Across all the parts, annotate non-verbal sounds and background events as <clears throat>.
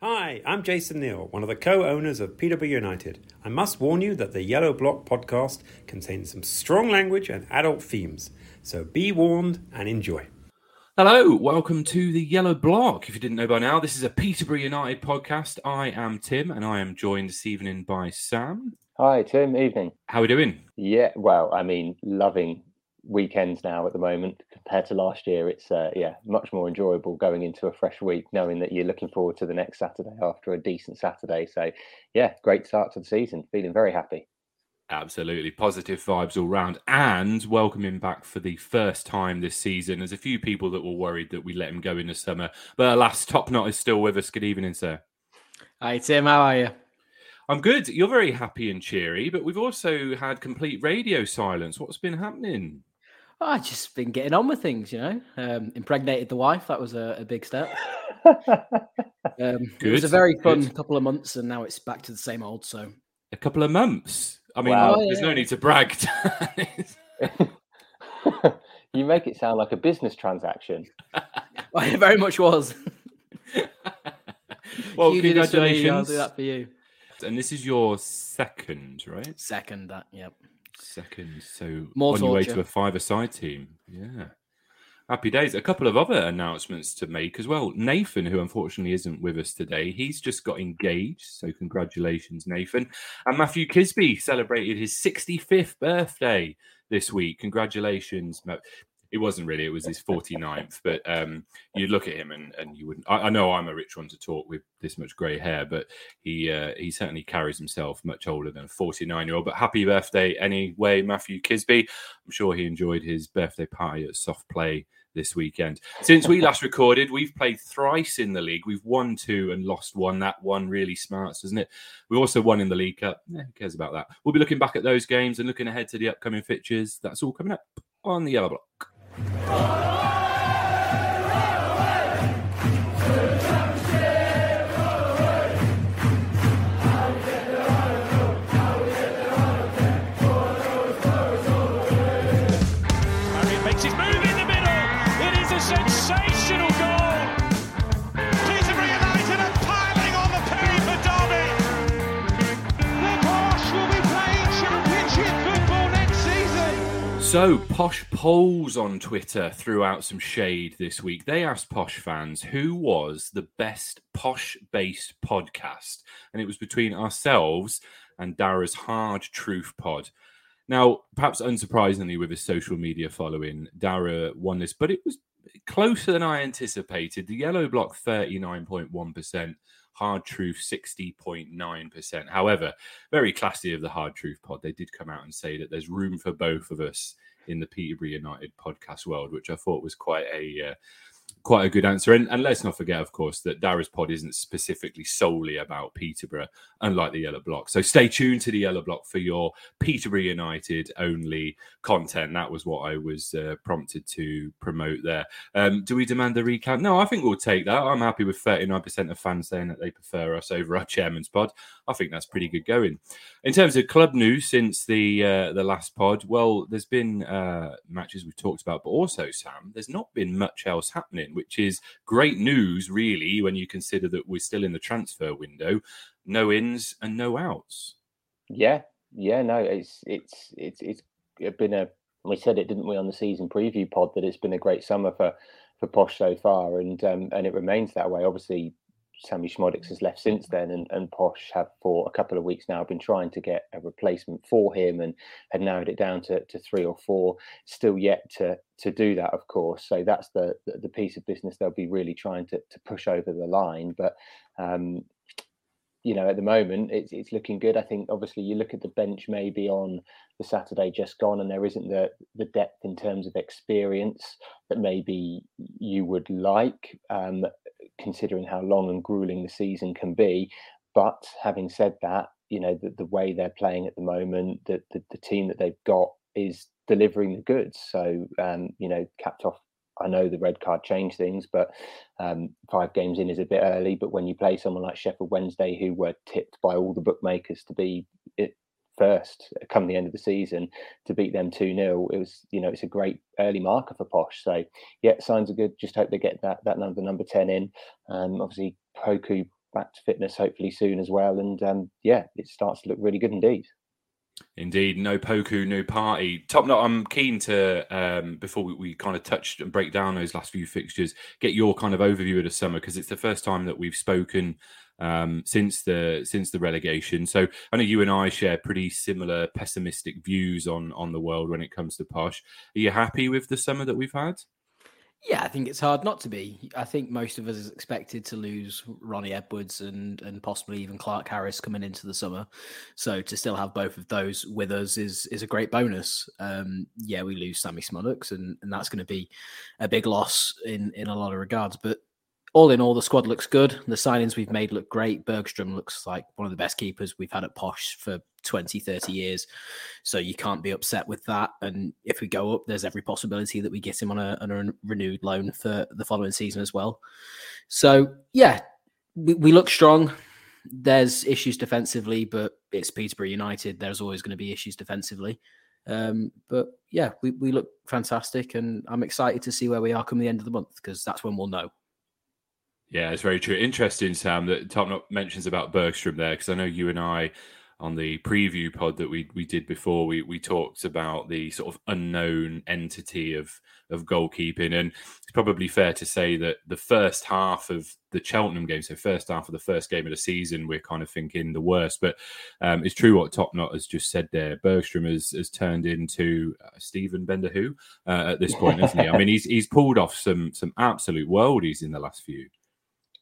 Hi, I'm Jason Neale, one of the co owners of Peterborough United. I must warn you that the Yellow Block podcast contains some strong language and adult themes, so be warned and enjoy. Hello, welcome to the Yellow Block. If you didn't know by now, this is a Peterborough United podcast. I am Tim and I am joined this evening by Sam. Hi, Tim. Evening. How are we doing? Yeah, well, I mean, loving weekends now at the moment compared to last year. It's uh, yeah, much more enjoyable going into a fresh week, knowing that you're looking forward to the next Saturday after a decent Saturday. So yeah, great start to the season. Feeling very happy. Absolutely positive vibes all round, and welcoming back for the first time this season. There's a few people that were worried that we let him go in the summer, but alas, Top Knot is still with us. Good evening, sir. Hi Tim, how are you? I'm good. You're very happy and cheery, but we've also had complete radio silence. What's been happening? Oh, I just been getting on with things, you know. Um, impregnated the wife. That was a, a big step. <laughs> Um, it was a very fun Good. couple of months, and now it's back to the same old. So a couple of months. I mean, wow. there's no need to brag. <laughs> <laughs> you make it sound like a business transaction. well, it very much was. well, you congratulations. I'll do that for you. And this is your second, right? Second, that, yep. Second. So More on torture. your way to a five-a-side team. Yeah. Happy days. A couple of other announcements to make as well. Nathan, who unfortunately isn't with us today, he's just got engaged. So, congratulations, Nathan. And Matthew Kisby celebrated his 65th birthday this week. Congratulations. It wasn't really, it was his 49th. but um, you look at him and, and you wouldn't. I, I, know I'm a rich one to talk with this much grey hair, but he uh, he certainly carries himself much older than a 49 year old. But happy birthday anyway, Matthew Kisby. I'm sure he enjoyed his birthday party at Soft Play this weekend. Since we last recorded, we've played thrice in the league. We've won two and lost one. That one really smarts, doesn't it? We also won in the League Cup. Eh, who cares about that? We'll be looking back at those games and looking ahead to the upcoming fixtures. That's all coming up on the Yellow Block. Oh! So, Posh Polls on Twitter threw out some shade this week. They asked Posh fans who was the best Posh based podcast. And it was between ourselves and Darragh's Hard Truth Pod. Now, perhaps unsurprisingly, with his social media following, Darragh won this, but it was closer than I anticipated. The Yellow Block 39.1%, Hard Truth 60.9%. However, very classy of the Hard Truth pod. They did come out and say that there's room for both of us in the Peterborough United podcast world, which I thought was quite a uh, quite a good answer. And, and, let's not forget, of course, that Darragh's pod isn't specifically solely about Peterborough, unlike the Yellow Block. So stay tuned to the Yellow Block for your Peterborough United only content. That was what I was uh, prompted to promote there. Um, do we demand a recount? No, I think we'll take that. I'm happy with 39% of fans saying that they prefer us over our chairman's pod. I think that's pretty good going. In terms of club news since the uh, the last pod, well, there's been uh, matches we've talked about, but also Sam, there's not been much else happening, which is great news, really, when you consider that we're still in the transfer window, no ins and no outs. Yeah, yeah, no, it's it's it's it's been a. We said it, didn't we, on the season preview pod that it's been a great summer for for Posh so far, and um, and it remains that way. Obviously, Sammy Szmodics has left since then, and, and Posh have for a couple of weeks now been trying to get a replacement for him, and had narrowed it down to, to three or four. Still yet to to do that, of course. So that's the the, the piece of business they'll be really trying to to push over the line. But um, you know, at the moment, it's it's looking good. I think obviously you look at the bench maybe on the Saturday just gone, and there isn't the the depth in terms of experience that maybe you would like. Um, considering how long and grueling the season can be. But having said that, you know the, the way they're playing at the moment, the, the, the team that they've got is delivering the goods. So um, you know, capped off. I know the red card changed things, but um, five games in is a bit early. But when you play someone like Sheffield Wednesday, who were tipped by all the bookmakers to be it, first come the end of the season to beat them 2 0 it was you know it's a great early marker for posh. So yeah signs are good. Just hope they get that that number number 10 in. Um obviously poku back to fitness hopefully soon as well. And um yeah it starts to look really good indeed Indeed, no Poku, no party. Top Knot, I'm keen to, um, before we, we, kind of touch and break down those last few fixtures, get your kind of overview of the summer because it's the first time that we've spoken um, since the since the relegation. So I know you and I share pretty similar pessimistic views on on the world when it comes to Posh. Are you happy with the summer that we've had? Yeah, I think it's hard not to be. I think most of us is expected to lose Ronnie Edwards and and possibly even Clarke-Harris coming into the summer. So to still have both of those with us is is a great bonus. Um, yeah, we lose Sammy Szmodics, and, and that's going to be a big loss in in a lot of regards. But all in all, the squad looks good. The signings we've made look great. Bergstrom looks like one of the best keepers we've had at Posh for 20, 30 years. So you can't be upset with that. And if we go up, there's every possibility that we get him on a, on a renewed loan for the following season as well. So, yeah, we, we look strong. There's issues defensively, but it's Peterborough United. There's always going to be issues defensively. Um, but yeah, we, we look fantastic, and I'm excited to see where we are come the end of the month because that's when we'll know. Yeah, it's very true. Interesting, Sam, that Top mentions about Bergstrom there, because I know you and I on the preview pod that we we did before, we we talked about the sort of unknown entity of of goalkeeping, and it's probably fair to say that the first half of the Cheltenham game, so first half of the first game of the season, we're kind of thinking the worst. But um, it's true what Top Knot has just said there. Bergstrom has, has turned into uh, Steven Bendahu uh, at this point, isn't he? I mean, he's he's pulled off some some absolute worldies in the last few.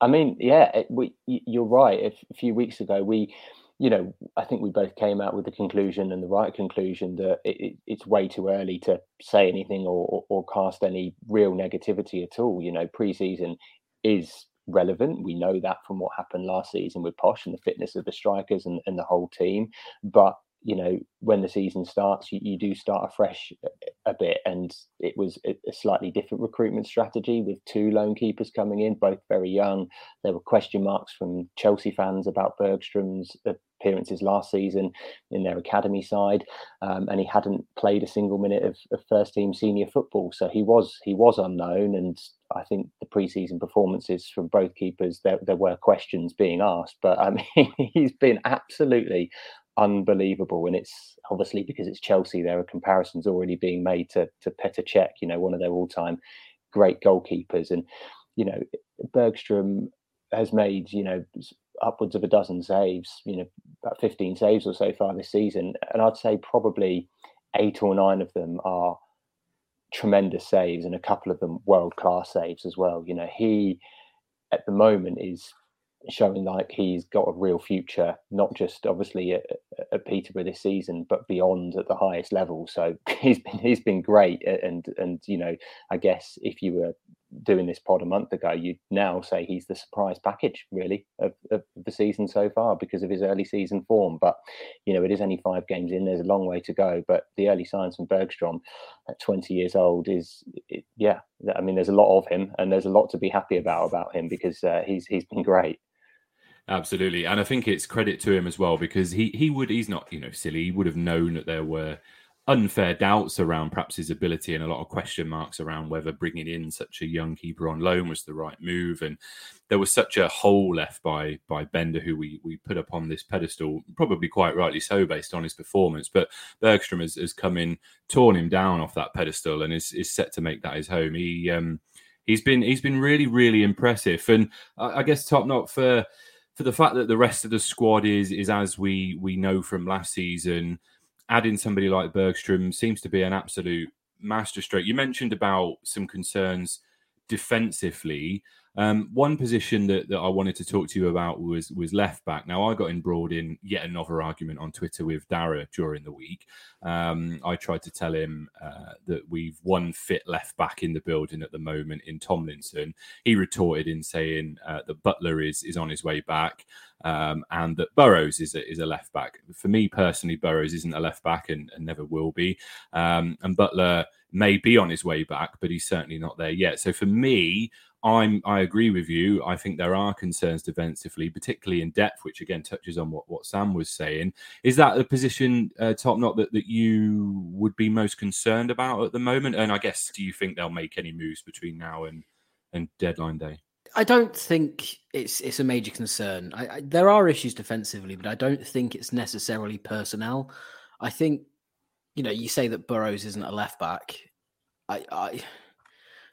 I mean, yeah, it, we, you're right. A, a few weeks ago, we, you know, I think we both came out with the conclusion and the right conclusion that it, it, it's way too early to say anything or, or, or cast any real negativity at all. You know, preseason is relevant. We know that from what happened last season with Posh and the fitness of the strikers and, and the whole team. But you know, when the season starts, you, you do start afresh a, bit. And it was a, slightly different recruitment strategy with two loan keepers coming in, both very young. There were question marks from Chelsea fans about Bergstrom's appearances last season in their academy side, um, and he hadn't played a single minute of, of, first team senior football. So he was he was unknown, and I think the preseason performances from both keepers there there were questions being asked, but I mean <laughs> he's been absolutely unbelievable. And it's obviously because it's Chelsea, there are comparisons already being made to to Petr Cech, you know, one of their all time great goalkeepers. And you know, Bergstrom has made you know upwards of a dozen saves, you know, about 15 saves or so far this season. And I'd say probably eight or nine of them are tremendous saves and a couple of them world class saves as well. You know, he at the moment is showing like he's got a real future, not just obviously at, at, Peterborough this season, but beyond at the highest level. So <laughs> he's been he's been great, and and you know I guess if you were doing this pod a month ago, you'd now say he's the surprise package really of, of the season so far because of his early season form. But you know it is only five games in; there's a long way to go. But the early signs from Bergstrom at 20 years old is it, yeah. I mean, there's a lot of him, and there's a lot to be happy about about him because uh, he's he's been great. Absolutely, and I think it's credit to him as well because he he would he's not you know silly. He would have known that there were unfair doubts around perhaps his ability and a lot of question marks around whether bringing in such a young keeper on loan was the right move. And there was such a hole left by by Benda, who we we put up on this pedestal, probably quite rightly so based on his performance. But Bergstrom has, has come in, torn him down off that pedestal, and is is set to make that his home. He um he's been he's been really really impressive, and I, I guess Top Knot for for the fact that the rest of the squad is is as we we know from last season, adding somebody like Bergstrom seems to be an absolute masterstroke. You mentioned about some concerns defensively, um, one position that, that I wanted to talk to you about was was left back. Now I got embroiled in yet another argument on Twitter with Darragh during the week. Um, I tried to tell him uh, that we've one fit left back in the building at the moment in Tomlinson. He retorted in saying uh, that Butler is is on his way back um, and that Burrows is a, is a left back. For me personally, Burrows isn't a left back and, and never will be. Um, and Butler may be on his way back, but he's certainly not there yet. So for me, I'm I agree with you. I think there are concerns defensively, particularly in depth, which again touches on what, what Sam was saying. Is that the position, uh, top knot, that, that you would be most concerned about at the moment? And I guess do you think they'll make any moves between now and and deadline day? I don't think it's it's a major concern. I, I, there are issues defensively, but I don't think it's necessarily personnel. I think you know you say that Burrows isn't a left back. I, I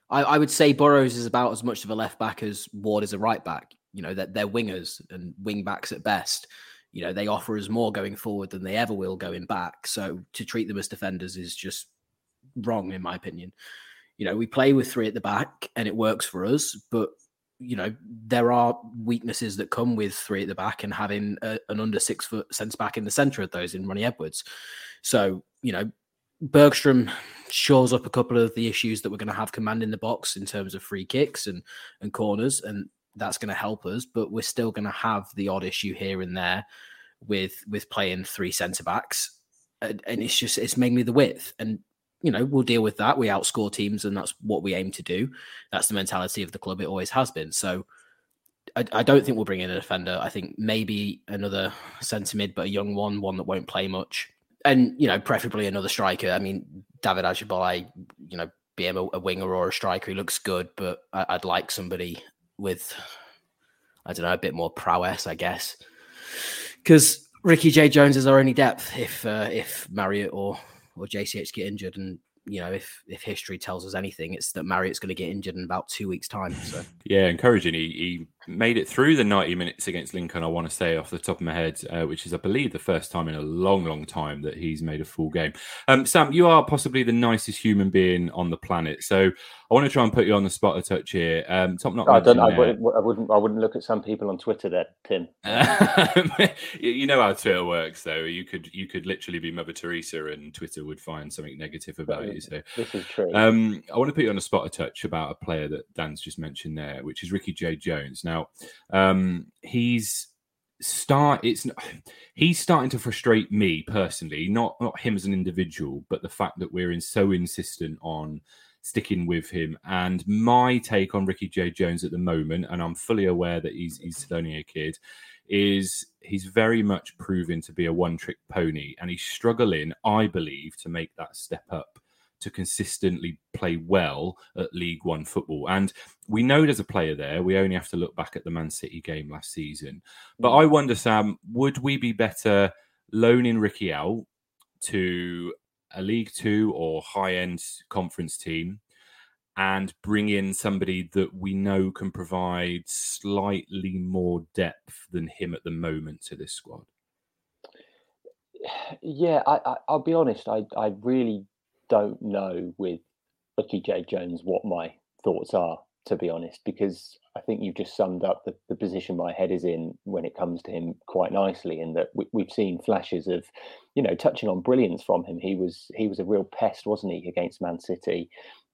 I, I would say Burrows is about as much of a left back as Ward is a right back. You know, that they're, they're wingers and wing backs at best. You know, they offer us more going forward than they ever will going back. So to treat them as defenders is just wrong, in my opinion. You know, we play with three at the back and it works for us, but you know there are weaknesses that come with three at the back and having a, an under six foot centre back in the centre of those in Ronnie Edwards. So you know Bergstrom shows up a couple of the issues that we're going to have command in the box in terms of free kicks and and corners, and that's going to help us. But we're still going to have the odd issue here and there with with playing three centre backs, and, and it's just it's mainly the width. And you know we'll deal with that. We outscore teams, and that's what we aim to do. That's the mentality of the club. It always has been. So. I, I don't think we'll bring in a defender. I think maybe another centre mid, but a young one, one that won't play much and you know, preferably another striker. I mean, David Ajiboye, you know, be him a, a, winger or a striker, he looks good, but I, would like somebody with, I don't know, a bit more prowess, I guess, because Ricky-Jade Jones is our only depth if uh, if Marriott or or JCH get injured, and you know, if if history tells us anything, it's that Marriott's going to get injured in about two weeks' time. So yeah, encouraging. He, he made it through the ninety minutes against Lincoln. I want to say off the top of my head, uh, which is, I believe, the first time in a long, long time that he's made a full game. Um, Sam, you are possibly the nicest human being on the planet. So I want to try and put you on the spot a touch here. Um, Top Knot. I don't. I wouldn't, I wouldn't. I wouldn't look at some people on Twitter there, Tim. <laughs> you know how Twitter works, though. You could you could literally be Mother Teresa, and Twitter would find something negative about you. So <laughs> this is true. Um, I want to put you on the spot a touch about a player that Dan's just mentioned there, which is Ricky-Jade Jones. Now, um, he's start it's he's starting to frustrate me personally not not him as an individual but the fact that we're in so insistent on sticking with him. And my take on Ricky-Jade Jones at the moment, and I'm fully aware that he's he's only a kid, is he's very much proven to be a one-trick pony, and he's struggling, I believe, to make that step up to consistently play well at League One football. And we know there's a player there. We only have to look back at the Man City game last season. But mm. I wonder, Sam, would we be better loaning Ricky out to a League Two or high end conference team and bring in somebody that we know can provide slightly more depth than him at the moment to this squad? <sighs> Yeah, I, I, will be honest. I, I really don't know with Ricky-Jade Jones what my thoughts are, to be honest, because I think you've just summed up the, the position my head is in when it comes to him quite nicely. In that we, we've seen flashes of, you know, touching on brilliance from him. He was he was a real pest, wasn't he, against Man City?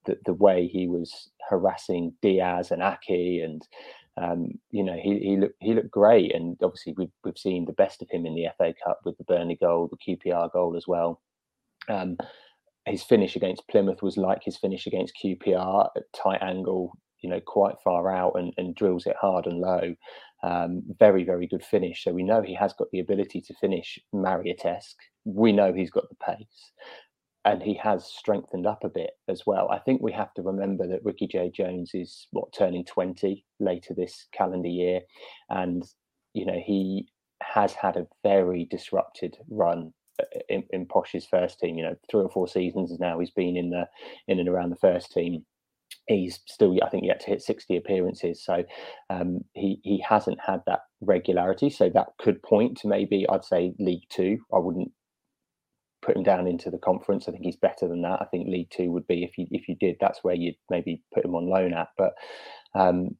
The the way he was harassing Dias and Aké, and um, you know, he he looked he looked great. And obviously we've we've seen the best of him in the FA Cup with the Burnley goal, the QPR goal as well. Um, his finish against Plymouth was like his finish against QPR at tight angle, you know, quite far out and, and drills it hard and low. Um, very, very good finish. So we know he has got the ability to finish Marriott-esque. We know he's got the pace. And he has strengthened up a bit as well. I think we have to remember that Ricky-Jade Jones is what turning 20 later this calendar year. And, you know, he has had a very disrupted run in, in Posh's first team. You know, three or four seasons now he's been in the in and around the first team he's still I think yet to hit 60 appearances so um, he he hasn't had that regularity so that could point to maybe I'd say League 2 I wouldn't put him down into the conference. I think he's better than that. I think League Two would be if you if you did. That's where you'd maybe put him on loan at. But um,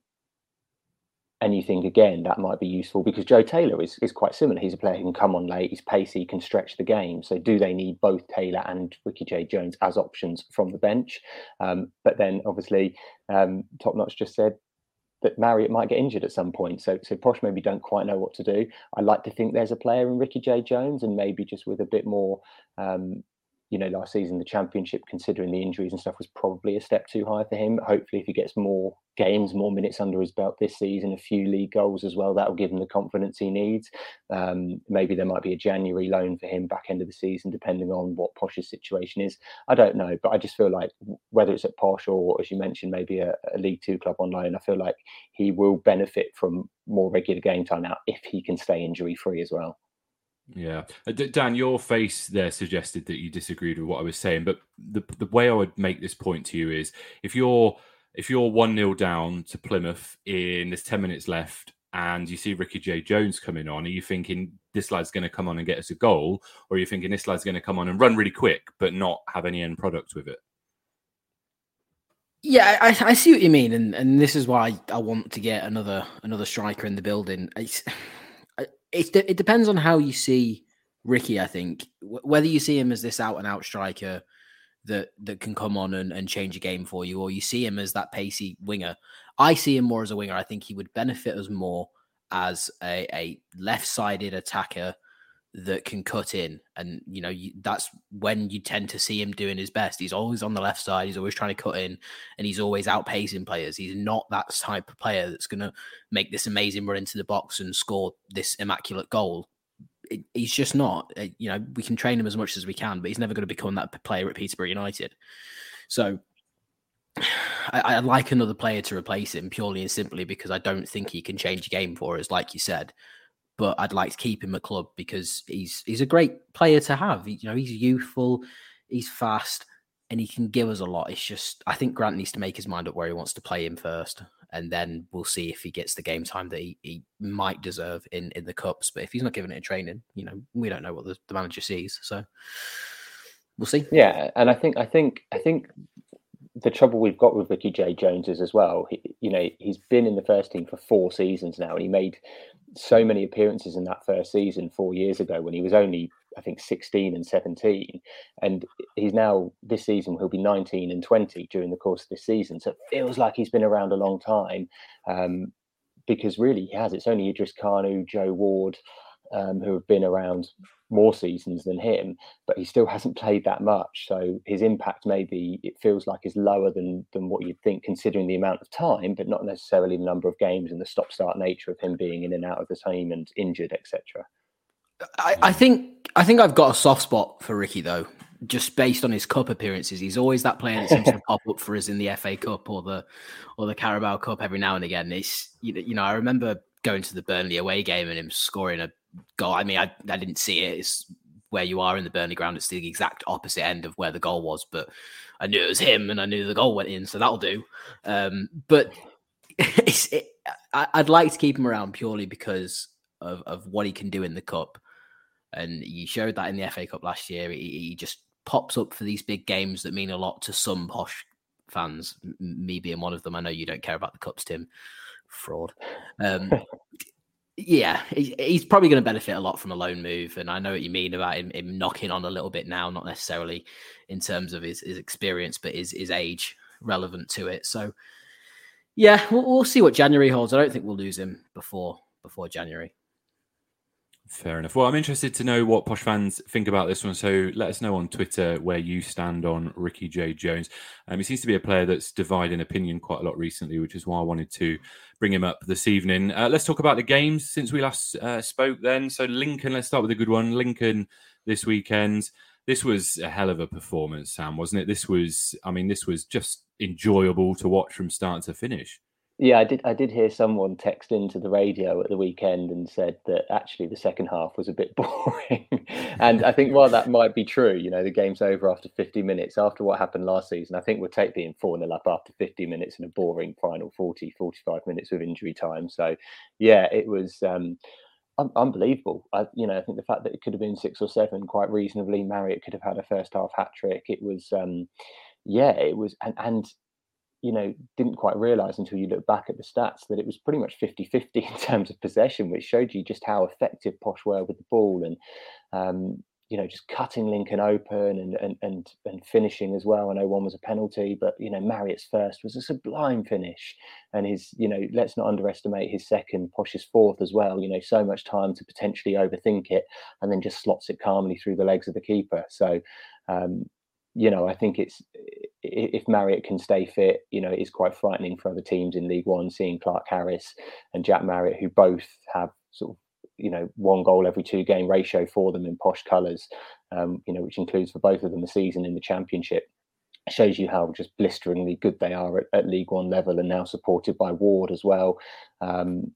and you think again that might be useful because Joe Taylor is, is quite similar. He's a player who can come on late, he's pacey, can stretch the game. So do they need both Taylor and Ricky-Jade Jones as options from the bench? Um, but then obviously, um, Top Notch just said that Marriott might get injured at some point. So so Posh maybe don't quite know what to do. I like to think there's a player in Ricky-Jade Jones and maybe just with a bit more um, you know, last season the championship, considering the injuries and stuff, was probably a step too high for him. Hopefully, if he gets more games, more minutes under his belt this season, a few league goals as well, that will give him the confidence he needs. Um, maybe there might be a January loan for him back end of the season, depending on what Posh's situation is. I don't know, but I just feel like whether it's at Posh or, as you mentioned, maybe a, a League Two club on loan, I feel like he will benefit from more regular game time now if he can stay injury free as well. Yeah, uh, Dan, your face there suggested that you disagreed with what I was saying, but the the way I would make this point to you is if you're if you're one 0 down to Plymouth in there's ten minutes left and you see Ricky-Jade Jones coming on, are you thinking this lad's going to come on and get us a goal, or are you thinking this lad's going to come on and run really quick but not have any end product with it? Yeah, I, I see what you mean, and, and this is why I want to get another another striker in the building. It's, it, it depends on how you see Ricky. I think whether you see him as this out and out striker that that can come on and, and change a game for you, or you see him as that pacey winger. I see him more as a winger. I think he would benefit us more as a, a left sided attacker that can cut in. And, you know, you, that's when you tend to see him doing his best. He's always on the left side. He's always trying to cut in and he's always outpacing players. He's not that type of player that's going to make this amazing run into the box and score this immaculate goal. It, he's just not. Uh, you know, we can train him as much as we can, but he's never going to become that player at Peterborough United. So, <sighs> I, would like another player to replace him purely and simply because I don't think he can change a game for us, like you said but I'd like to keep him at club because he's he's a great player to have. you know, he's youthful, he's fast, and he can give us a lot. It's just I think Grant needs to make his mind up where he wants to play him first, and then we'll see if he gets the game time that he, he might deserve in in the cups. But if he's not giving it in training, you know, we don't know what the, the manager sees, so we'll see. Yeah, and I think I think I think the trouble we've got with Ricky-Jade Jones is as well. He, you know, he's been in the first team for four seasons now, and he made so many appearances in that first season four years ago when he was only, I think, 16 and 17. And he's now, this season, he'll be 19 and 20 during the course of this season. So it feels like he's been around a long time um, because really he has. It's only Idris Kanu, Joe Ward, um, who have been around more seasons than him, but he still hasn't played that much. So his impact maybe it feels like is lower than than what you'd think, considering the amount of time, but not necessarily the number of games and the stop-start nature of him being in and out of the team and injured, etc. I, I think I think I've got a soft spot for Ricky though, just based on his cup appearances. He's always that player that seems to <laughs> pop up for us in the FA Cup or the or the Carabao Cup every now and again. It's you know I remember going to the Burnley away game and him scoring a goal. I mean, I, I didn't see it. It's where you are in the Burnley ground. It's the exact opposite end of where the goal was, but I knew it was him and I knew the goal went in, so that'll do. Um, but <laughs> it, I, would like to keep him around purely because of, of what he can do in the cup. And you showed that in the FA Cup last year. He, he just pops up for these big games that mean a lot to some posh fans, me being one of them. I know you don't care about the cups, Tim. Fraud. Um, <laughs> yeah, he's probably going to benefit a lot from a loan move, and I know what you mean about him, him knocking on a little bit now, not necessarily in terms of his, his experience, but his his age relevant to it. So, yeah, we'll, we'll see what January holds. I don't think we'll lose him before before January. Fair enough. Well, I'm interested to know what Posh fans think about this one. So let us know on Twitter where you stand on Ricky-Jade Jones. Um, he seems to be a player that's dividing opinion quite a lot recently, which is why I wanted to bring him up this evening. Uh, let's talk about the games since we last uh, spoke then. So Lincoln, let's start with a good one. Lincoln this weekend. This was a hell of a performance, Sam, wasn't it? This was, I mean, this was just enjoyable to watch from start to finish. Yeah, I did. I did hear someone text into the radio at the weekend and said that actually the second half was a bit <laughs> boring. and I think while that might be true, you know, the game's over after 50 minutes. After what happened last season, I think we'll take being 4 0 up after 50 minutes and a boring final 40, 45 minutes with injury time. So, yeah, it was. Um, un- unbelievable. I, you know, I think the fact that it could have been six or seven quite reasonably. Marriott could have had a first half hat trick. It was, um, yeah, it was, and and you know, didn't quite realize until you look back at the stats that it was pretty much 50 50 <laughs> in terms of possession, which showed you just how effective Posh were with the ball. And, um, you know, just cutting Lincoln open and, and and and finishing as well. I know one was a penalty, but you know, Marriott's first was a sublime finish, and his, you know, let's not underestimate his second, Posh's fourth as well. You know, so much time to potentially overthink it, and then just slots it calmly through the legs of the keeper. So, um, you know, I think it's if Marriott can stay fit, you know, it is quite frightening for other teams in League One seeing Clarke-Harris and Jack Marriott, who both have sort of you know one goal every two game ratio for them in posh colours, um, you know, which includes for both of them a season in the Championship. Shows you how just blisteringly good they are at, at League One level, and now supported by Ward as well. Um,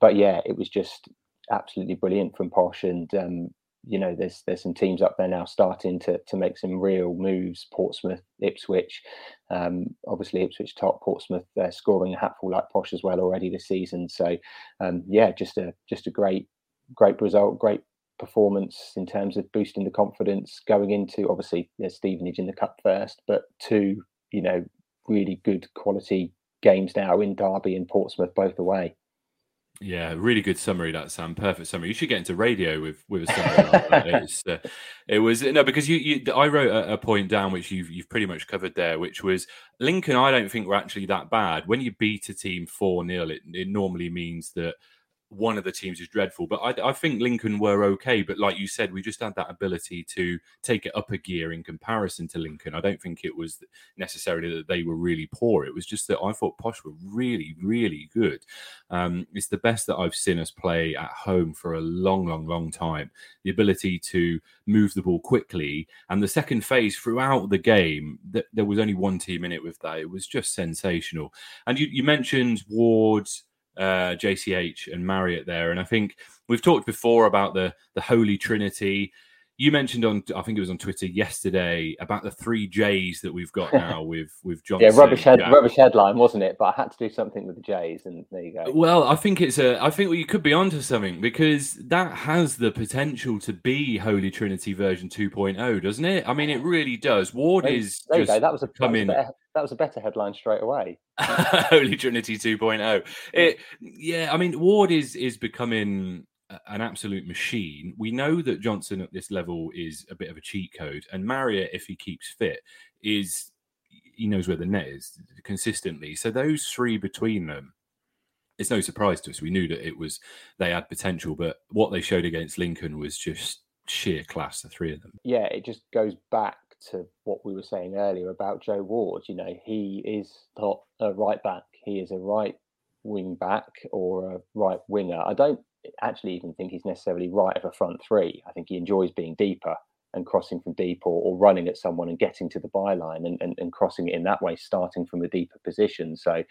but yeah, it was just absolutely brilliant from Posh, and um, you know, there's there's some teams up there now starting to to make some real moves. Portsmouth, Ipswich, um, obviously Ipswich top, Portsmouth uh, scoring a hatful like Posh as well already this season. So um, yeah, just a just a great great result, great performance in terms of boosting the confidence going into obviously there's Stevenage in the cup first, but two you know really good quality games now in Derby and Portsmouth both away. Yeah, really good summary that Sam. Perfect summary. You should get into radio with with a summary like that. <laughs> Uh, it was no because you, you I wrote a, a, point down which you've you've pretty much covered there, which was Lincoln. I don't think were actually that bad. When you beat a team four 0 it, it normally means that one of the teams is dreadful. But I, I, think Lincoln were okay. But like you said, we just had that ability to take it up a gear in comparison to Lincoln. I don't think it was necessarily that they were really poor. It was just that I thought Posh were really, really good. Um, it's the best that I've seen us play at home for a long, long, long time. The ability to move the ball quickly and the second phase throughout the game. Th- there was only one team in it with that. It was just sensational. And you, you mentioned Ward's uh, JCH and Marriott there. And I think we've talked before about the the Holy Trinity. You mentioned on, I think it was on Twitter yesterday about the three J's that we've got now <laughs> with with John. yeah, rubbish head, rubbish headline, wasn't it? But I had to do something with the J's, and there you go. Well, I think it's a. I think you could be onto something because that has the potential to be Holy Trinity version 2.0, doesn't it? I mean, it really does. Ward there, is. There you go. That was a coming that was a better headline straight away. <laughs> Holy Trinity 2.0. It, yeah, I mean, Ward is is becoming an absolute machine. We know that Jonson at this level is a bit of a cheat code, and Marriott, if he keeps fit, is he knows where the net is consistently. So those three between them, it's no surprise to us. We knew that it was they had potential, but what they showed against Lincoln was just sheer class. The three of them. Yeah, it just goes back to what we were saying earlier about Joe Ward. You know, he is not a right back. He is a right wing back or a right winger. I don't actually even think he's necessarily right of a front three. I think he enjoys being deeper and crossing from deep or, or running at someone and getting to the byline and, and, and crossing it in that way, starting from a deeper position. So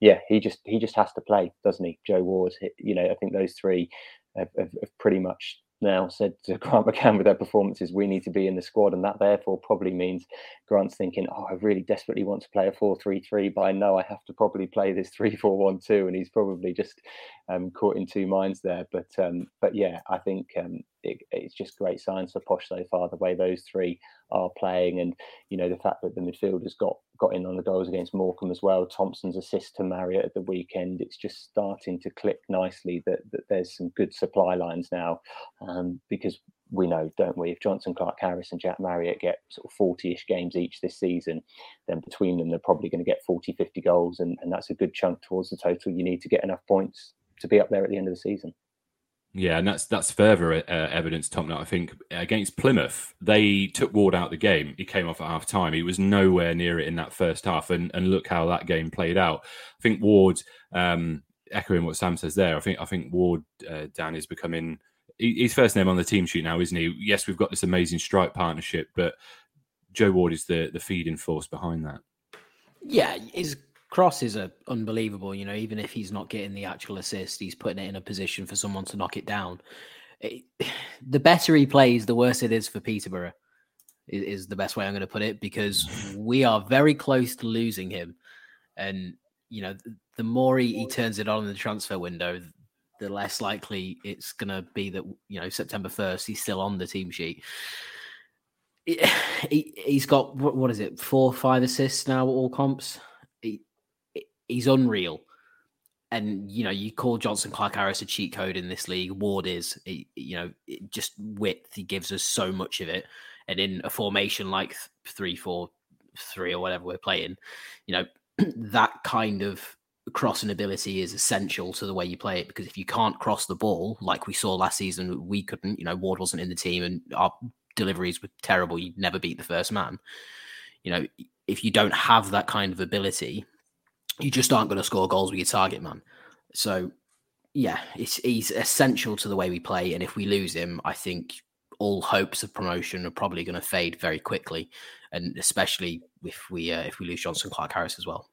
yeah, he just he just has to play, doesn't he? Joe Ward, you know, I think those three have, have, have pretty much now said to Grant McCann with their performances, we need to be in the squad. And that therefore probably means Grant's thinking, oh, I really desperately want to play a 4 3 3, but I know I have to probably play this <laughs> 3 4 1 2. And he's probably just um, caught in two minds there. But um, but yeah, I think um, it, it's just great signs for Posh so far, the way those three are playing. And, you know, the fact that the midfielders got got in on the goals against Morecambe as well. Thompson's assist to Marriott at the weekend. It's just starting to click nicely that, that there's some good supply lines now um, because we know, don't we? If Johnson, Clark, Harris, and Jack Marriott get sort of 40 ish games each this season, then between them, they're probably going to get 40, 50 goals. And, and that's a good chunk towards the total you need to get enough points to be up there at the end of the season. Yeah, and that's that's further uh, evidence, Tom. I think against Plymouth, they took Ward out the game. He came off at half time. He was nowhere near it in that first half, and and look how that game played out. I think Ward, um, echoing what Sam says there, I think I think Ward uh, Dan is becoming his first name on the team sheet now, isn't he? Yes, we've got this amazing strike partnership, but Joe Ward is the the feeding force behind that. Yeah, his crosses are unbelievable. You know, even if he's not getting the actual assist, he's putting it in a position for someone to knock it down. It, <sighs> the better he plays, the worse it is for Peterborough. Is, is the best way I'm going to put it because we are very close to losing him, and you know, the, more he, he turns it on in the transfer window, the less likely it's going to be that you know September first he's still on the team sheet. <sighs> He, <sighs> has got what is it, four, five assists now, all comps. He, he's unreal, and you know you call Jonson Clarke-Harris a cheat code in this league. Ward is, he, you know, just width. He gives us so much of it, and in a formation like three, four, three, or whatever we're playing, you know, <clears throat> that kind of crossing ability is essential to the way you play it. Because if you can't cross the ball like we saw last season we couldn't you know ward wasn't in the team and our deliveries were terrible. You'd never beat the first man. You know if you don't have that kind of ability you just aren't going to score goals with your target man so yeah it's he's essential to the way we play and if we lose him i think all hopes of promotion are probably going to fade very quickly and especially if we uh, if we lose Jonson Clarke-Harris as well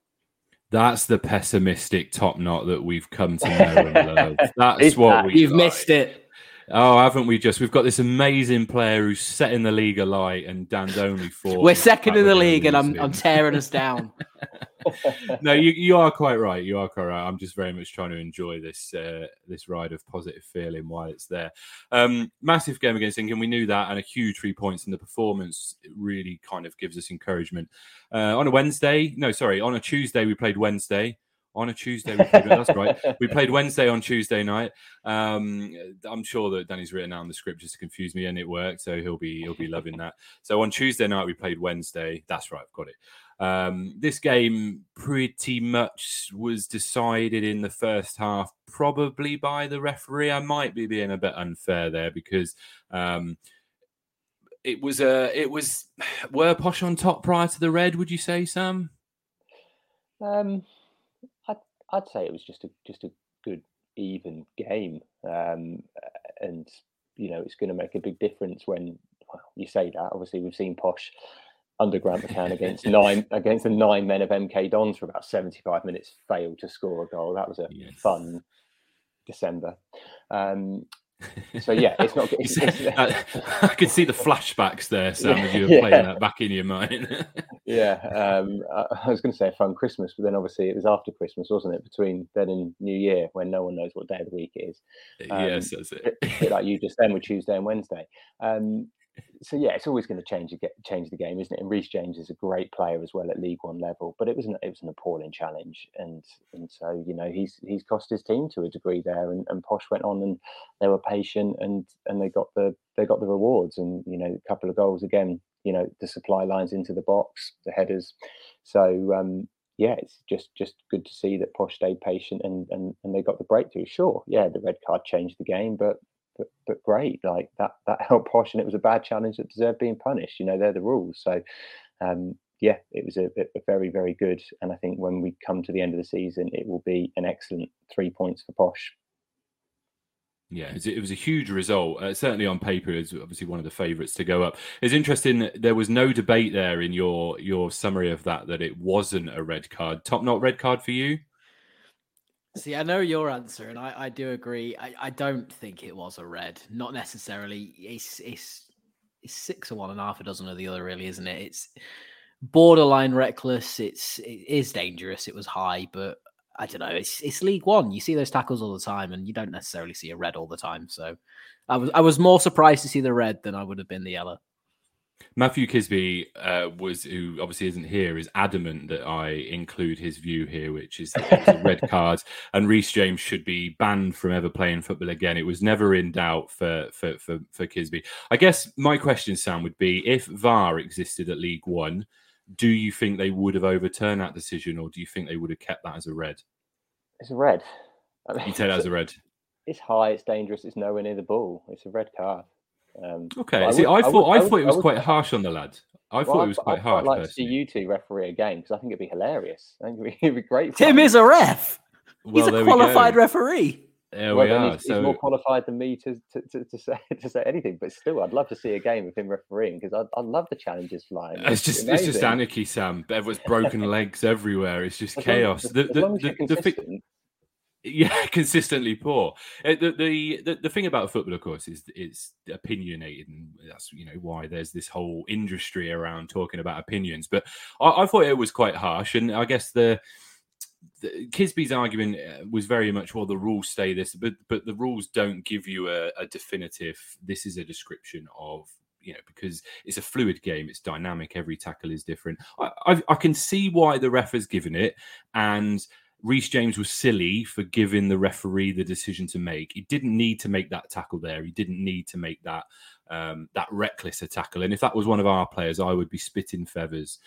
that's the pessimistic top knot that we've come to <laughs> know and love. That's what that? we You've missed it. Oh, haven't we just? We've got this amazing player who's setting the league alight, and Dan's only four. We're second in the league, and I'm, I'm tearing us down. <laughs> <laughs> no, you, you are quite right. You are quite right. I'm just very much trying to enjoy this uh, this ride of positive feeling while it's there. Um, massive game against England. We knew that, and a huge three points in the performance. It really kind of gives us encouragement. Uh, on a Wednesday, no, sorry, on a Tuesday we played Wednesday on a Tuesday. We played, that's right. <laughs> We played Wednesday on Tuesday night. Um, I'm sure that Danny's written down the script just to confuse me, and it worked. So he'll be he'll be loving that. So on Tuesday night we played Wednesday. That's right, I've got it. Um, this game pretty much was decided in the first half, probably by the referee. I might be being a bit unfair there because. Um, it was a, uh, it was <sighs> were Posh on top prior to the red. Would you say, Sam? Um, I'd say it was just a just a good even game, um, and you know it's going to make a big difference when well, you say that. Obviously, we've seen Posh under Grant McCann against <laughs> nine against the nine men of MK Dons for about seventy five minutes, failed to score a goal. That was a yes. fun December. Um, <laughs> so yeah, it's not. It's, it's, I, <laughs> I could see the flashbacks there, Sam, as you were yeah. playing that back in your mind. Yeah, um, I, <laughs> was going to say a fun Christmas, but then obviously it was after Christmas, wasn't it? Between then and New Year, when no one knows what day of the week it is. Um, yes, that's it. like you just then with Tuesday and Wednesday. Um, so yeah, it's always going to change the change the game, isn't it? And Reece James is a great player as well at League One level, but it was an it was an appalling challenge, and and so you know he's he's cost his team to a degree there, and, and Posh went on and they were patient and and they got the they got the rewards, and you know a couple of goals again, you know the supply lines into the box, the headers, so um, yeah, it's just just good to see that Posh stayed patient and and and they got the breakthrough. Sure, yeah, the red card changed the game, but but but great. Like that that <laughs> helped Posh, and it was a bad challenge that deserved being punished. You know, they're the rules. So, um, yeah, it was a, a, very very good. And I think when we come to the end of the season, it will be an excellent three points for Posh. Yeah, it was a huge result. Uh, certainly on paper, is obviously one of the favourites to go up. It's interesting. There was no debate there in your your summary of that that it wasn't a red card. Top Knot red card for you. See, I know your answer, and I, I do agree. I, I don't think it was a red. Not necessarily. It's it's it's six or one and a half a dozen of the other, really, isn't it? It's borderline reckless. It's it is dangerous. It was high, but I don't know. It's it's League One. You see those tackles all the time, and you don't necessarily see a red all the time. So I was I was more surprised to see the red than I would have been the yellow. Matthew Kisby uh, was, who obviously isn't here, is adamant that I include his view here, which is a red <laughs> card, and Reece James should be banned from ever playing football again. It was never in doubt for for for, for Kisby. I guess my question, Sam, would be if VAR existed at League One, do you think they would have overturned that decision, or do you think they would have kept that as a red? It's a red. I mean, you take that as a red. It's high. It's dangerous. It's nowhere near the ball. It's a red card. Um, okay, I, See, would, I, thought I, would, I thought it was quite harsh on the lad. I thought it was quite harsh. I'd like to see you two referee a game because I think it'd be hilarious. I think it'd be, <laughs> it'd be great. Tim is a ref. Well, he's a qualified referee. There well, we are. He's, so... he's, more qualified than me to, to, to, to, say <laughs> to say anything. But still, I'd love to see a game of him refereeing because I, I love the challenges flying. It's, it's just it's just anarchy, Sam. Everyone's broken <laughs> legs everywhere. It's just as chaos. Long, the, the, the, the, yeah, <laughs> consistently poor. Uh, the, the, the the thing about football, of course, is it's opinionated, and that's you know why there's this whole industry around talking about opinions. But I, I thought it was quite harsh, and I guess the Kisby's argument uh, was very much well the rules say this, but but the rules don't give you a, a definitive. This is a description of you know because it's a fluid game, it's dynamic. Every tackle is different. I I, I can see why the ref has given it, and Reece James was silly for giving the referee the decision to make. He didn't need to make that tackle there. He didn't need to make that um, that reckless a tackle. And if that was one of our players, I would be spitting feathers.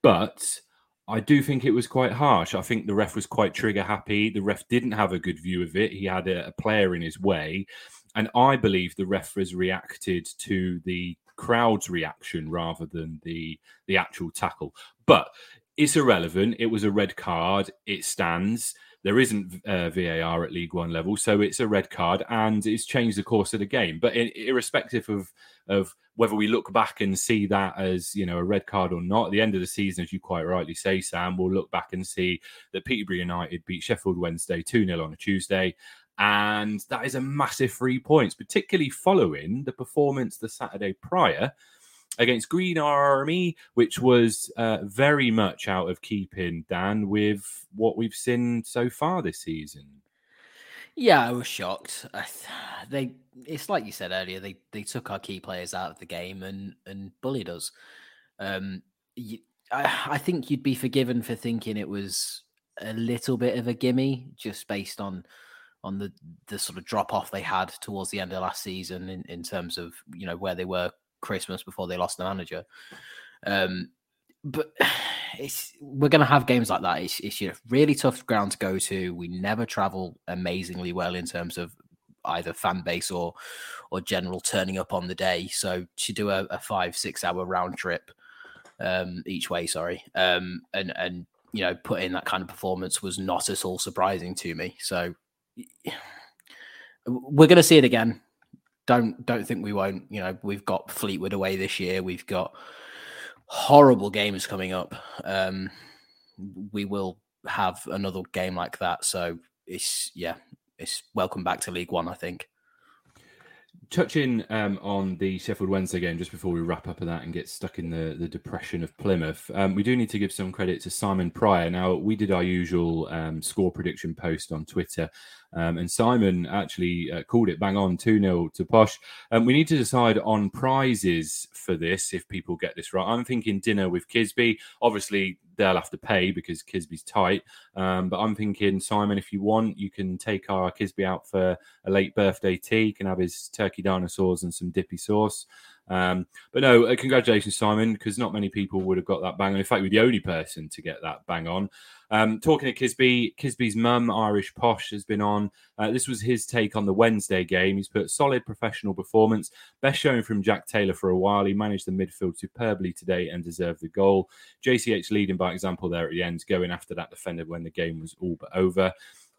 But I do think it was quite harsh. I think the ref was quite trigger happy. The ref didn't have a good view of it. He had a, a player in his way. And I believe the ref has reacted to the crowd's reaction rather than the the actual tackle. But it's irrelevant. It was a red card. It stands. There isn't uh, VAR at League One level, so it's a red card, and it's changed the course of the game. But in, irrespective of of whether we look back and see that as you know a red card or not, at the end of the season, as you quite rightly say, Sam, we'll look back and see that Peterborough United beat Sheffield Wednesday two 0 on a Tuesday, and that is a massive three points, particularly following the performance the Saturday prior against Green Army, which was uh, very much out of keeping, Dan, with what we've seen so far this season. Yeah, I was shocked. They, it's like you said earlier, they they took our key players out of the game and and bullied us. Um, you, I, I think you'd be forgiven for thinking it was a little bit of a gimme, just based on on the the sort of drop off they had towards the end of last season in, in terms of you know where they were Christmas before they lost the manager. Um, but <sighs> it's we're going to have games like that. It's, it's a really tough ground to go to. We never travel amazingly well in terms of either fan base or or general turning up on the day. So to do a, a five six hour round trip um, each way, sorry, um, and and you know put in that kind of performance was not at all surprising to me. So <sighs> we're going to see it again don't don't think we won't. You know, we've got Fleetwood away this year. We've got horrible games coming up. Um, we will have another game like that. So it's yeah, it's welcome back to League One. I think. Touching um, on the Sheffield Wednesday game, just before we wrap up of that and get stuck in the, the depression of Plymouth, um, we do need to give some credit to Simon Pryor. Now, we did our usual um, score prediction post on Twitter, um, and Simon actually uh, called it bang on 2 0 to Posh. Um, we need to decide on prizes for this if people get this right. I'm thinking dinner with Kisby. Obviously, they'll have to pay because Kisby's tight. Um, but I'm thinking, Simon, if you want, you can take our Kisby out for a late birthday tea. You can have his turkey dinosaurs and some dippy sauce. Um, but no, uh, congratulations, Simon, because not many people would have got that bang on. In fact, we're the only person to get that bang on. Um, talking to Kisby, Kisby's mum, Irish Posh, has been on. Uh, this was his take on the Wednesday game. He's put solid professional performance, best showing from Jack Taylor for a while. He managed the midfield superbly today and deserved the goal. JCH leading by example there at the end, going after that defender when the game was all but over.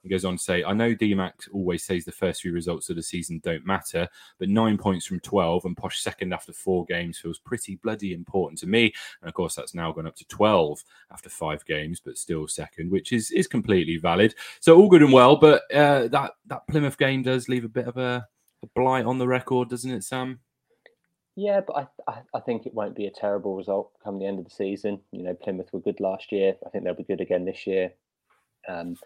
He goes on to say, I know DMAC always says the first few results of the season don't matter, but nine points from 12 and Posh second after four games feels pretty bloody important to me. And of course, that's now gone up to 12 after five games, but still second, which is, is completely valid. So all good and well, but uh, that, that Plymouth game does leave a bit of a, a blight on the record, doesn't it, Sam? Yeah, but I, I, I think it won't be a terrible result come the end of the season. You know, Plymouth were good last year. I think they'll be good again this year. Um,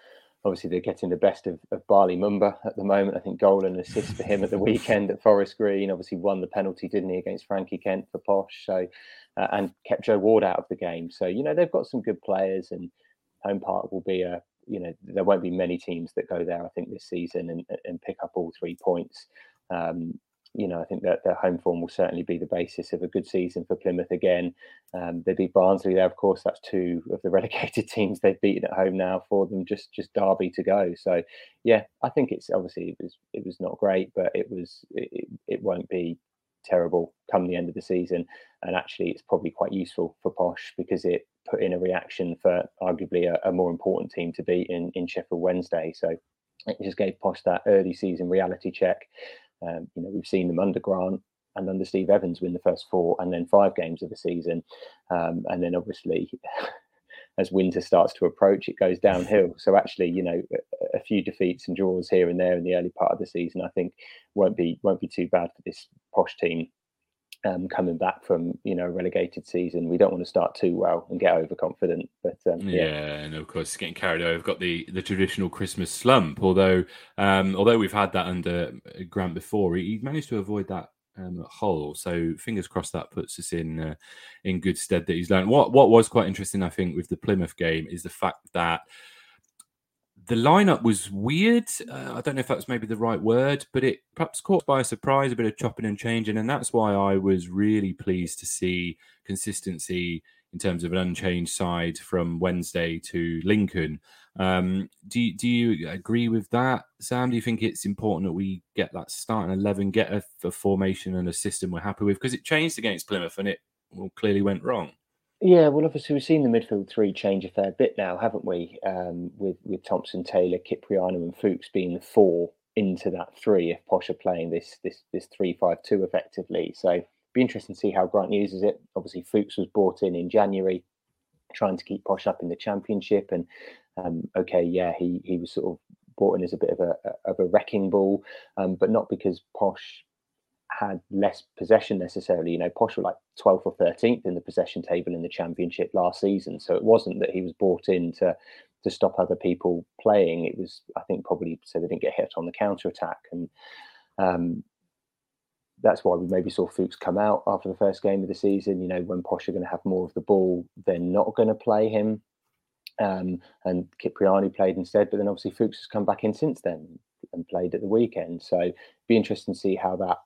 obviously they're getting the best of, of Bali Mumba at the moment. I think goal and assist for him at the weekend at Forest Green. Obviously won the penalty, didn't he, against Frankie Kent for Posh? So uh, and kept Joe Ward out of the game. So you know they've got some good players, and Home Park will be a you know there won't be many teams that go there. I think this season and and pick up all three points. Um, you know, I think that their home form will certainly be the basis of a good season for Plymouth again. Um, they beat Barnsley there, of course. That's two of the <laughs> relegated teams they've beaten at home now for them. Just just Derby to go. So, yeah, I think it's obviously it was it was not great, but it was it, it won't be terrible come the end of the season. And actually, it's probably quite useful for Posh because it put in a reaction for arguably a, a more important team to beat in in Sheffield Wednesday. So it just gave Posh that early season reality check. Um, you know, we've seen them under Grant and under Steve Evans win the first four and then five games of the season. Um, and then obviously, <laughs> as winter starts to approach, it goes downhill. So actually, you know, a, a, few defeats and draws here and there in the early part of the season, I think, won't be won't be too bad for this posh team. Um, coming back from you know relegated season. We don't want to start too well and get overconfident. But um, yeah. yeah, and of course getting carried away. We've got the the traditional Christmas slump. Although um, although we've had that under Grant before, he managed to avoid that um, at So fingers crossed that puts us in uh, in good stead that he's learned. What what was quite interesting, I think, with the Plymouth game is the fact that the lineup was weird. Uh, I don't know if that's maybe the right word, but it perhaps caught by a surprise, a bit of chopping and changing, and that's why I was really pleased to see consistency in terms of an unchanged side from Wednesday to Lincoln. Um, do do you agree with that, Sam? Do you think it's important that we get that starting eleven, get a, a formation and a system we're happy with? Because it changed against Plymouth and it well, clearly went wrong. Yeah, well, obviously we've seen the midfield three change a fair bit now, haven't we? Um, with with Thompson, Taylor, Kyprianou, and Fuchs being the four into that three. If Posh are playing this this this three five two effectively, so be interesting to see how Grant uses it. Obviously, Fuchs was brought in in January, trying to keep Posh up in the championship, and um, okay, yeah, he he was sort of brought in as a bit of a of a wrecking ball, um, but not because Posh had less possession necessarily. You know, Posh were like 12th or 13th in the possession table in the championship last season. So it wasn't that he was brought in to to stop other people playing. It was, I think, probably so they didn't get hit on the counter attack. And um, that's why we maybe saw Fuchs come out after the first game of the season. You know, when Posh are going to have more of the ball, they're not going to play him. Um, and Kyprianou played instead, but then obviously Fuchs has come back in since then and played at the weekend. So be interesting to see how that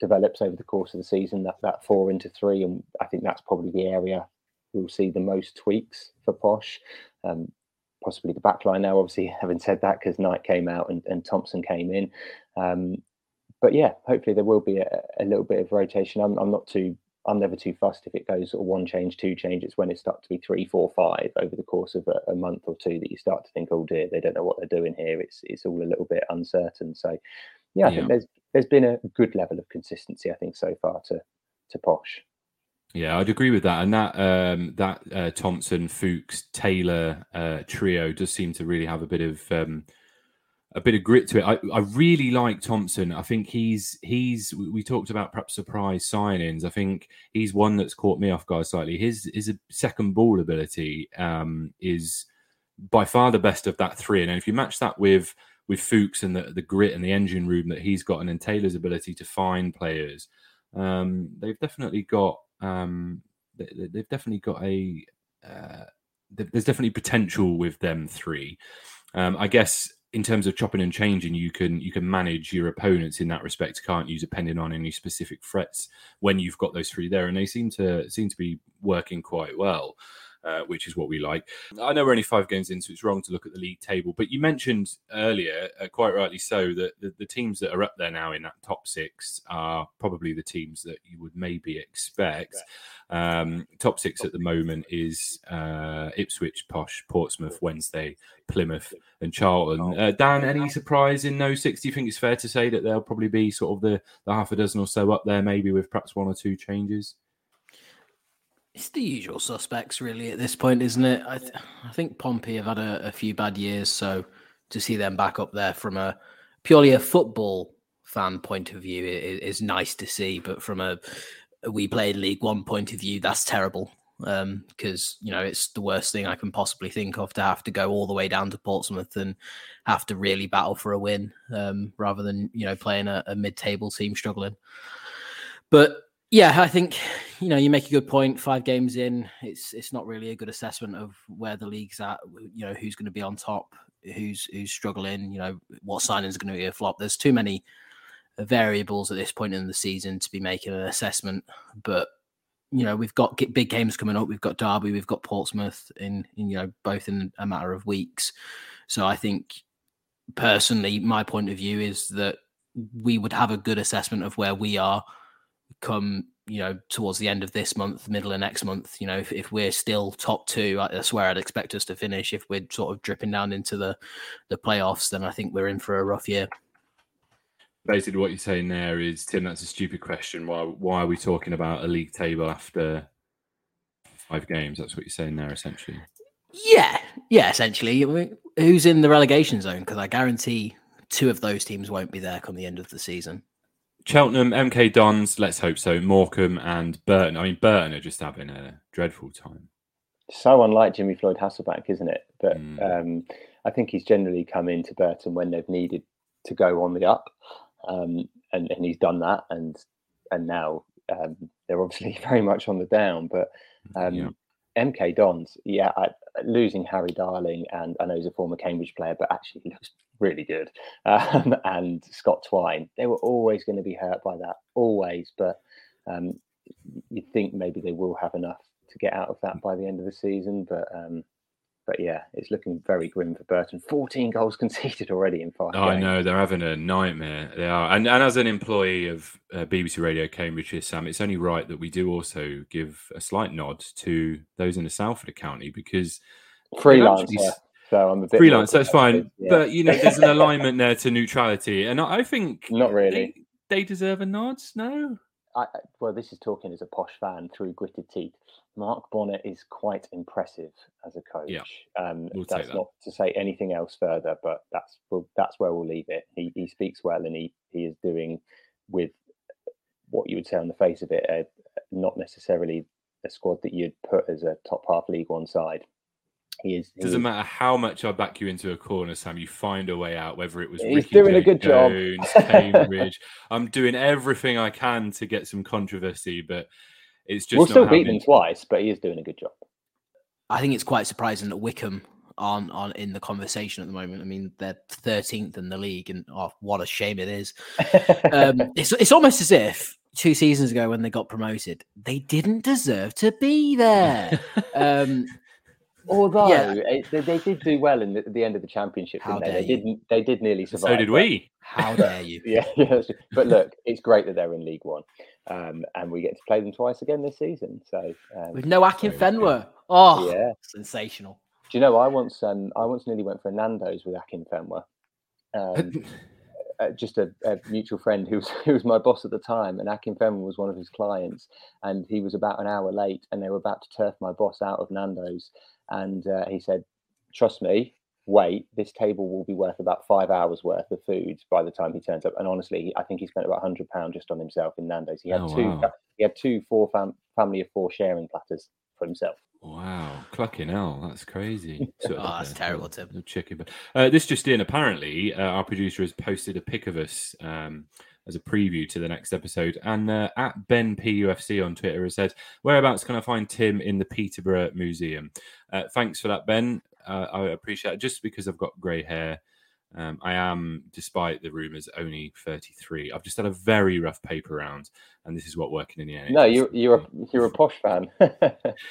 develops over the course of the season. That that four into three, and I think that's probably the area we'll see the most tweaks for Posh. Um, possibly the back line now. Obviously, <laughs> having said that, because Knight came out and, and Thompson came in. Um, but yeah, hopefully there will be a, a little bit of rotation. I'm, I'm, not too. I'm never too fussed if it goes of one change, two change. It's when it starts to be three, four, five over the course of a, a, month or two that you start to think, oh dear, they don't know what they're doing here. It's it's all a little bit uncertain. So yeah, I yeah. think there's there's been a good level of consistency, I think, so far to to Posh. Yeah, I'd agree with that, and that um, that uh, Thompson, Fuchs, Taylor uh, trio does seem to really have a bit of um, a bit of grit to it. I, I really like Thompson. I think he's he's we talked about perhaps surprise signings. I think he's one that's caught me off guard slightly. His his second ball ability um, is by far the best of that three, and if you match that with with Fuchs and the, the grit and the engine room that he's got, and then Taylor's ability to find players, um, they've definitely got um, they, have definitely got a uh, there's definitely potential with them three. Um, I guess in terms of chopping and changing, you can you can manage your opponents in that respect, can't you? Depending on any specific threats when you've got those three there, and they seem to seem to be working quite well uh, which is what we like. I know we're only five games in, so it's wrong to look at the league table. But you mentioned earlier, uh, quite rightly so, that the, the, teams that are up there now in that top six are probably the teams that you would maybe expect. Um, top six at the moment is uh, Ipswich, Posh, Portsmouth, Wednesday, Plymouth, and Charlton. Uh, Dan, any surprise in those six? Do you think it's fair to say that they'll probably be sort of the, the half a dozen or so up there, maybe with perhaps one or two changes? It's the usual suspects, really, at this point, isn't it? I, th- I think Pompey have had a, a, few bad years, so to see them back up there from a purely a football fan point of view is, is nice to see. But from a, a, we played League One point of view, that's terrible because um, you know it's the worst thing I can possibly think of to have to go all the way down to Portsmouth and have to really battle for a win um, rather than you know playing a, a mid-table team struggling. But yeah, I think you know you make a good point. Five games in, it's it's not really a good assessment of where the league's at. You know who's going to be on top, who's who's struggling. You know what signings are going to be a flop. There's too many variables at this point in the season to be making an assessment. But you know we've got big games coming up. We've got Derby, we've got Portsmouth in, in you know both in a matter of weeks. So I think personally, my point of view is that we would have a good assessment of where we are come you know towards the end of this month middle of next month you know if, if we're still top two that's where i'd expect us to finish. If we're sort of dripping down into the the playoffs then i think we're in for a rough year. Basically what you're saying there is tim that's a stupid question. Why why are we talking about a league table after five games? That's what you're saying there essentially. Yeah. Yeah essentially. Who's in the relegation zone? Because i guarantee two of those teams won't be there come the end of the season Cheltenham, MK Dons, let's hope so. Morecambe and Burton. I mean, Burton are just having a dreadful time. So unlike Jimmy Floyd Hasselbaink, isn't it? But Mm. um, I think he's generally come into Burton when they've needed to go on the up, um, and, and he's done that. And and now um, they're obviously <laughs> very much on the down. But um, Yeah. MK Dons, yeah, I, losing Harry Darling, and I know he's a former Cambridge player, but actually he looks really good. <laughs> Um, and Scott Twine, they were always going to be hurt by that, always. But um, you think maybe they will have enough to get out of that by the end of the season. But um, but yeah, it's looking very grim for Burton. 14 goals <laughs> conceded already in five. Oh, I know they're having a nightmare. They are, and and as an employee of uh, BBC Radio Cambridgeshire, Sam, it's only right that we do also give a slight nod to those in the south of the county because actually s- So I'm a bit freelance. That's fine, yeah. but you know, there's an <laughs> alignment there to neutrality, and I, I think Not really. They, they deserve a nod. No, I, well, this is talking as a posh fan through gritted teeth. Mark Bonner is quite impressive as a coach. Yeah, um, we'll that's that. not to say anything else further, but that's well, that's where we'll leave it. He he speaks well, and he he is doing with what you would say on the face of it, a, not necessarily a squad that you'd put as a top half League One side. He is. he doesn't is- matter how much I back you into a corner, Sam. You find a way out. Whether it was He's Ricky doing a good job. Cambridge. <laughs> I'm doing everything I can to get some controversy, but it's just We'll not still beat happening. them twice, but he is doing a good job. I think it's quite surprising that Wycombe aren't on in the conversation at the moment. I mean, they're 13th in the league, and oh, what a shame it is. Um, <laughs> it's it's almost as if two seasons ago when they got promoted, they didn't deserve to be there. <laughs> um, Although Yeah. eh, they, they did do well in the, the end of the championship, How didn't they? They didn't. They did nearly survive. So did we. how dare you? <laughs> Yeah, <laughs> yeah. But look, it's great that they're in League One, um, and we get to play them twice again this season. So um, With no Akin So, Fenwer. Oh, yeah. sensational. Do you know? I once, um, I once nearly went for Nando's with Akinfenwa. Um, <laughs> uh, just a, a mutual friend who was who was my boss at the time, and Akinfenwa was one of his clients, and he was about an hour late, and they were about to turf my boss out of Nando's, and uh, he said, "Trust me, wait, this table will be worth about five hours worth of food by the time he turns up." And honestly, I think he spent about hundred pound just on himself in Nando's. He had Oh, two, wow. he had two four fam- family of four sharing platters for himself. Wow, clucking hell, that's crazy. <laughs> Sort of Oh, that's the- terrible, Tim. chicken. But uh, this just in, apparently, uh, our producer has posted a pic of us um, as a preview to the next episode. And uh, at Ben PUFC on Twitter has said, "Whereabouts can I find Tim in the Peterborough Museum?" Uh, thanks for that, Ben. Uh, I appreciate it. Just because I've got grey hair, um, I am, despite the rumours, only 33. I've just had a very rough paper round, and this is what working in the NHS. No, you're you're a, you're a posh fan. <laughs>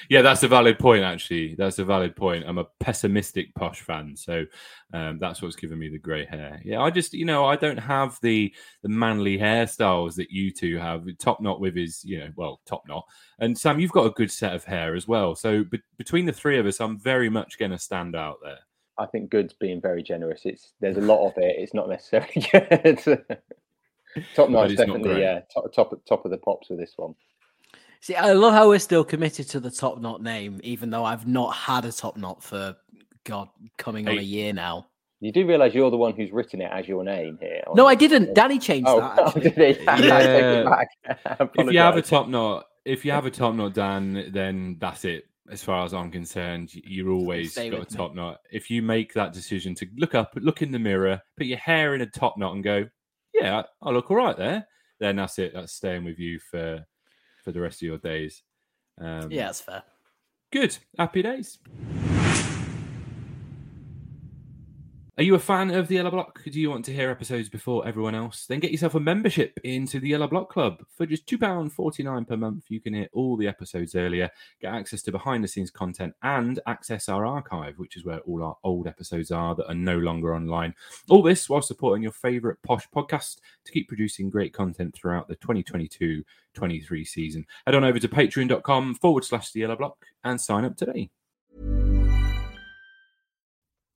Yeah, that's a valid point. Actually, that's a valid point. I'm a pessimistic posh fan, so um, that's what's given me the grey hair. Yeah, I just, you know, I don't have the the manly hairstyles that you two have. Top knot with is, you know, well, top knot. And Sam, you've got a good set of hair as well. So be- between the three of us, I'm very much going to stand out there. I think Good's being very generous. It's there's a lot of it. It's not necessarily <laughs> good. top But notch, it's not definitely. Yeah, top, top top of the pops with this one. See, I love how we're still committed to the top knot name, even though I've not had a top knot for God coming on a year now. You do realise you're the one who's written it as your name here. No, on- I didn't. Danny changed Oh, that. <laughs> oh, did he? I <laughs> take Yeah. it back. If you have a top knot, if you have a top knot, Dan, then that's it. As far as I'm concerned, you're always Stay got a with me. top knot. If you make that decision to look up, look in the mirror, put your hair in a top knot, and go, "Yeah, I look all right there," then that's it. That's staying with you for for the rest of your days. Um, yeah, that's fair. Good. Happy days. Are you a fan of the Yellow Block? Do you want to hear episodes before everyone else? Then get yourself a membership into the Yellow Block Club. For just £2.49 per month, you can hear all the episodes earlier, get access to behind the scenes content, and access our archive, which is where all our old episodes are that are no longer online. All this while supporting your favourite posh podcast to keep producing great content throughout the 2022 23 season. Head on over to patreon.com forward slash the yellow block and sign up today.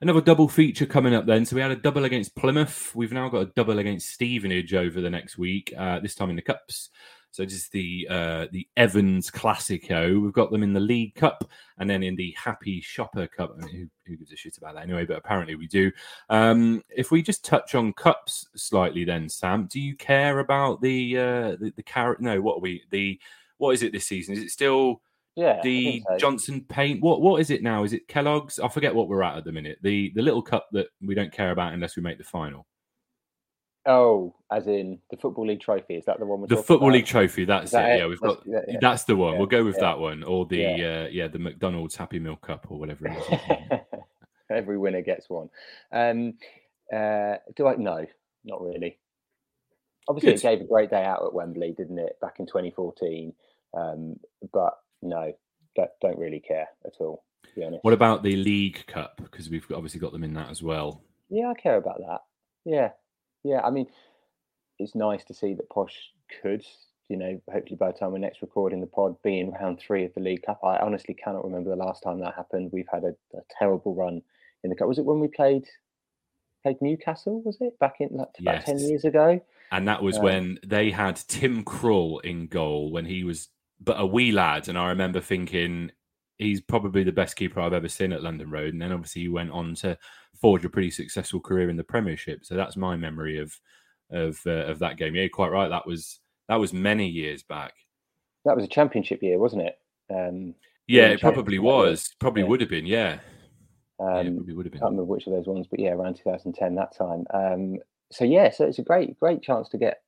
Another double feature coming up then. So we had a double against Plymouth. We've now got a double against Stevenage over the next week, uh, this time in the Cups. So is the uh, the Evans Classico. We've got them in the League Cup and then in the Happy Shopper Cup. I mean, who, who, gives a shit about that anyway? But apparently we do. Um, if we just touch on cups slightly, then Sam, do you care about the uh, the, the carrot? No, what are we the what is it this season? Is it still Yeah, the so. Johnson Paint? What what is it now? Is it Kellogg's? I forget what we're at at the minute. The the little cup that we don't care about unless we make the final. Oh, as in the Football League trophy. Is that the one we're The Football about? League Trophy. That's that it. it? Yeah, we've That's- got. yeah, yeah. That's the one. Yeah, we'll go with yeah. that one, or the Yeah. uh, yeah the McDonald's Happy Meal Cup or whatever it is. <laughs> Every winner gets one. Um, uh, do I? No, not really. Obviously, Good. it gave a great day out at Wembley, didn't it, back in 2014? Um, but no, don't, don't really care at all. To be honest. what about the League Cup? Because we've obviously got them in that as well. Yeah, I care about that. Yeah, yeah. I mean, it's nice to see that Posh could, you know, hopefully by the time we're next recording the pod, be in round three of the League Cup. I honestly cannot remember the last time that happened. We've had a, a terrible run in the cup. Was it when we played played Newcastle? Was it back in like about ten years ago? And that was Uh, when they had Tim Krul in goal when he was but a wee lad. And I remember thinking he's probably the best keeper I've ever seen at London Road. And then obviously he went on to forge a pretty successful career in the Premiership. So that's my memory of of uh, of that game. Yeah, quite right. That was that was many years back. That was a championship year, wasn't it? Um, Yeah, Yeah, it probably was-. Probably yeah. would have been. Yeah, yeah, um, probably would have can't remember which of those ones, but yeah, around 2010 that time. Um, so yeah, so it's a great, great chance to get